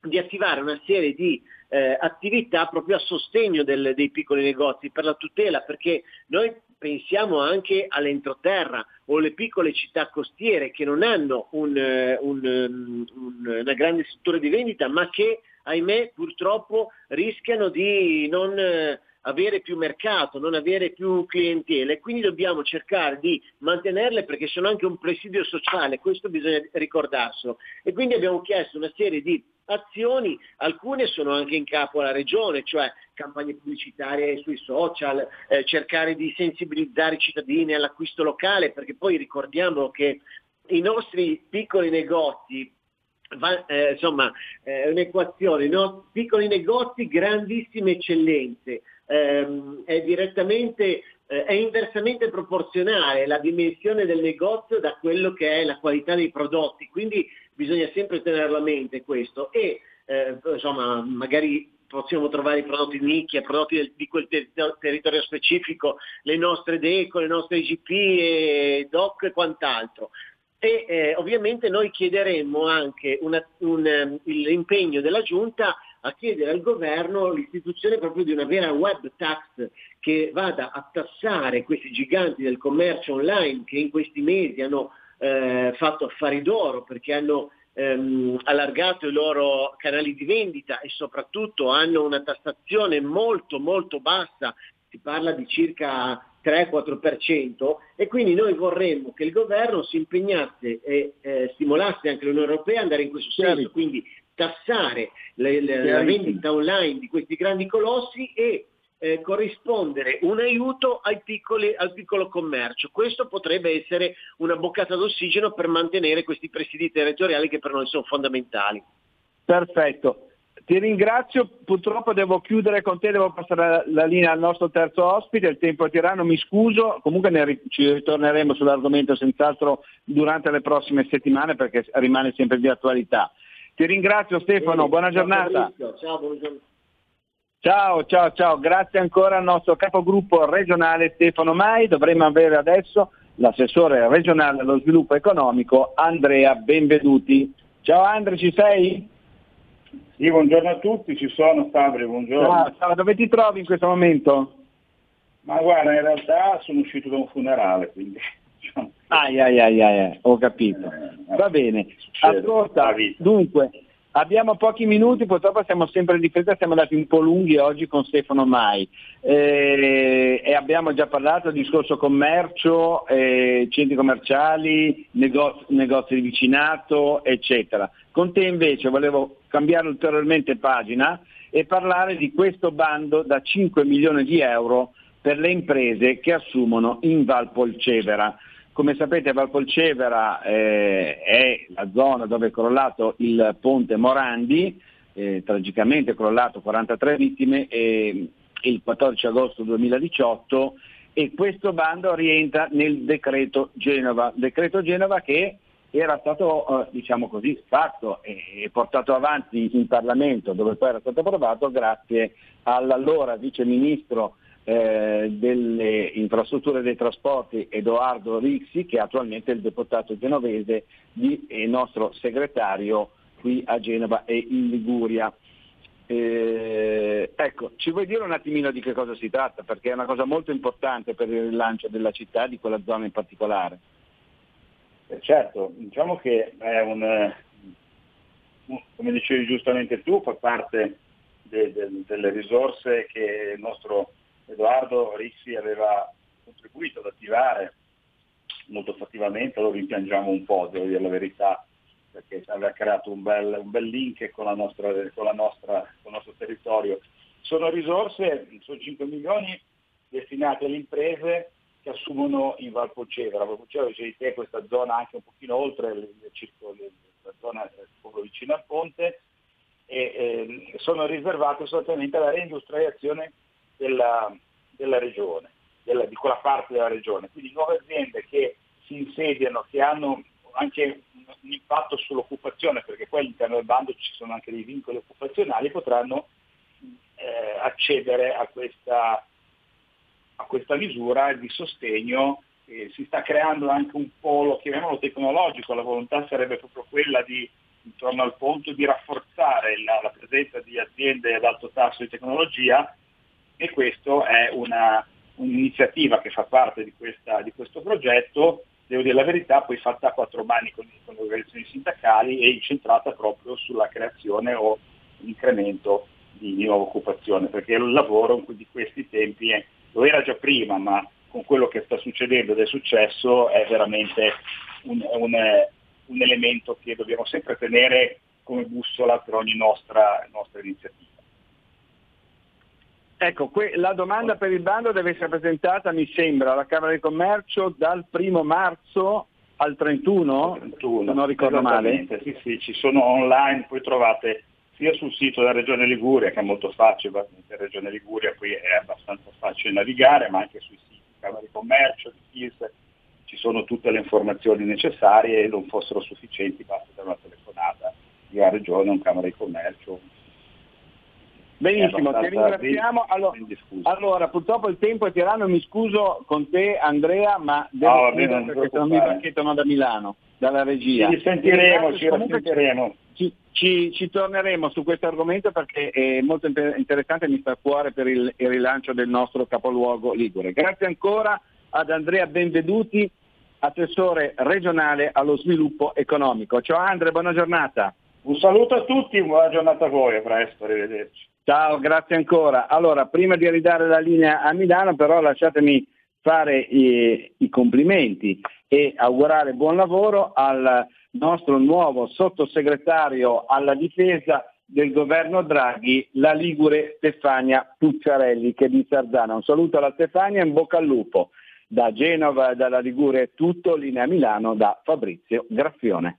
di attivare una serie di eh, attività proprio a sostegno del, dei piccoli negozi, per la tutela, perché noi pensiamo anche all'entroterra o alle piccole città costiere che non hanno un, eh, un, um, un, una grande struttura di vendita, ma che ahimè purtroppo rischiano di non eh, avere più mercato, non avere più clientela e quindi dobbiamo cercare di mantenerle perché sono anche un presidio sociale, questo bisogna ricordarselo. E quindi abbiamo chiesto una serie di azioni, alcune sono anche in capo alla regione, cioè campagne pubblicitarie sui social, eh, cercare di sensibilizzare i cittadini all'acquisto locale, perché poi ricordiamo che i nostri piccoli negozi Va, eh, insomma, è eh, un'equazione, no? piccoli negozi, grandissime eccellenze, ehm, è direttamente, eh, è inversamente proporzionale la dimensione del negozio da quello che è la qualità dei prodotti, quindi bisogna sempre tenerlo a mente questo e eh, insomma magari possiamo trovare i prodotti nicchia, prodotti del, di quel ter- territorio specifico, le nostre DECO, le nostre IGP, e DOC e quant'altro. E eh, ovviamente noi chiederemmo anche una, un, um, l'impegno della Giunta a chiedere al governo l'istituzione proprio di una vera web tax che vada a tassare questi giganti del commercio online che in questi mesi hanno eh, fatto affari d'oro perché hanno ehm, allargato i loro canali di vendita e soprattutto hanno una tassazione molto molto bassa, si parla di circa 3-4% e quindi noi vorremmo che il governo si impegnasse e eh, stimolasse anche l'Unione Europea ad andare in questo senso, quindi tassare le, le, la vendita online di questi grandi colossi e eh, corrispondere un aiuto piccoli, al piccolo commercio. Questo potrebbe essere una boccata d'ossigeno per mantenere questi presidi territoriali che per noi sono fondamentali. Perfetto. Ti ringrazio, purtroppo devo chiudere con te, devo passare la, la linea al nostro terzo ospite, il tempo è tirano, mi scuso, comunque ne, ci ritorneremo sull'argomento senz'altro durante le prossime settimane perché rimane sempre di attualità. Ti ringrazio Stefano, buona giornata. Ciao, buongiorno. Ciao, ciao, ciao, grazie ancora al nostro capogruppo regionale Stefano Mai, dovremmo avere adesso l'assessore regionale allo sviluppo economico Andrea Benveduti. Ciao Andrea, ci sei? Sì, buongiorno a tutti, ci sono Fabio, buongiorno. Ciao, ciao, dove ti trovi in questo momento? Ma guarda, in realtà sono uscito da un funerale, quindi... Ai ai ai ai, ho capito. Va bene. Ascolta, dunque, Abbiamo pochi minuti, purtroppo siamo sempre di fretta, siamo andati un po' lunghi oggi con Stefano Mai eh, e abbiamo già parlato del discorso commercio, eh, centri commerciali, negozi, negozi di vicinato, eccetera. Con te invece volevo cambiare ulteriormente pagina e parlare di questo bando da 5 milioni di euro per le imprese che assumono in Valpolcevera. Come sapete Valpolcevera eh, è la zona dove è crollato il ponte Morandi, eh, tragicamente crollato 43 vittime eh, il 14 agosto 2018 e questo bando rientra nel decreto Genova, decreto Genova che era stato eh, diciamo così, fatto e portato avanti in Parlamento dove poi era stato approvato grazie all'allora vice ministro eh, delle infrastrutture dei trasporti Edoardo Rixi, che è attualmente il deputato genovese di, e nostro segretario qui a Genova e in Liguria. Eh, ecco, ci vuoi dire un attimino di che cosa si tratta? Perché è una cosa molto importante per il rilancio della città, di quella zona in particolare. Eh, certo, diciamo che è un, come dicevi giustamente tu, fa parte de, de, delle risorse che il nostro Edoardo Rixi aveva contribuito ad attivare molto fattivamente, lo rimpiangiamo un po', devo dire la verità, perché aveva creato un bel, un bel link con, nostra, con, nostra, con il nostro territorio. Sono risorse, sono 5 milioni destinati alle imprese che assumono in Valpocevera. Valpocevera, dicevi te, questa zona anche un pochino oltre il, il, la zona proprio vicino al ponte, e eh, sono riservate soltanto alla reindustrializzazione della, della regione, della, di quella parte della regione. Quindi nuove aziende che si insediano, che hanno anche un impatto sull'occupazione, perché poi all'interno del bando ci sono anche dei vincoli occupazionali, potranno eh, accedere a questa, a questa, misura di sostegno. Eh, si sta creando anche un polo, chiamiamolo tecnologico, la volontà sarebbe proprio quella di, intorno al ponte, di rafforzare la, la presenza di aziende ad alto tasso di tecnologia e questa è una, un'iniziativa che fa parte di, questa, di questo progetto devo dire la verità, poi fatta a quattro mani con, con le organizzazioni sindacali e incentrata proprio sulla creazione o incremento di, nuova occupazione, perché il lavoro di questi tempi è, lo era già prima, ma con quello che sta succedendo ed è successo è veramente un, un, un elemento che dobbiamo sempre tenere come bussola per ogni nostra, nostra iniziativa. Ecco, que- la domanda per il bando deve essere presentata, mi sembra, alla Camera di Commercio dal primo marzo al 31, 31 non ricordo male. Sì, sì, ci sono online, poi trovate sia sul sito della Regione Liguria, che è molto facile, la Regione Liguria qui è abbastanza facile navigare, ma anche sui siti di Camera di Commercio, di FIS, ci sono tutte le informazioni necessarie e non fossero sufficienti basta dare una telefonata di una Regione, un Camera di Commercio, Benissimo, ti ringraziamo. Allora, allora, purtroppo il tempo è tiranno, mi scuso con te Andrea, ma devo no, bene, perché se non mi bacchettano da Milano, dalla regia. Ci sentiremo, ci sentiremo. Ci, ci, ci, torneremo su questo argomento perché è molto interessante e mi sta a cuore per il, il rilancio del nostro capoluogo Ligure. Grazie ancora ad Andrea Benveduti, assessore regionale allo sviluppo economico. Ciao Andrea, buona giornata. Un saluto a tutti, buona giornata a voi, a presto, arrivederci. Ciao, grazie ancora. Allora, prima di ridare la linea a Milano, però lasciatemi fare i, i complimenti e augurare buon lavoro al nostro nuovo sottosegretario alla difesa del governo Draghi, la Ligure Stefania Pucciarelli, che è di Sarzana. Un saluto alla Stefania e in bocca al lupo. Da Genova e dalla Ligure è tutto, linea Milano da Fabrizio Graffione.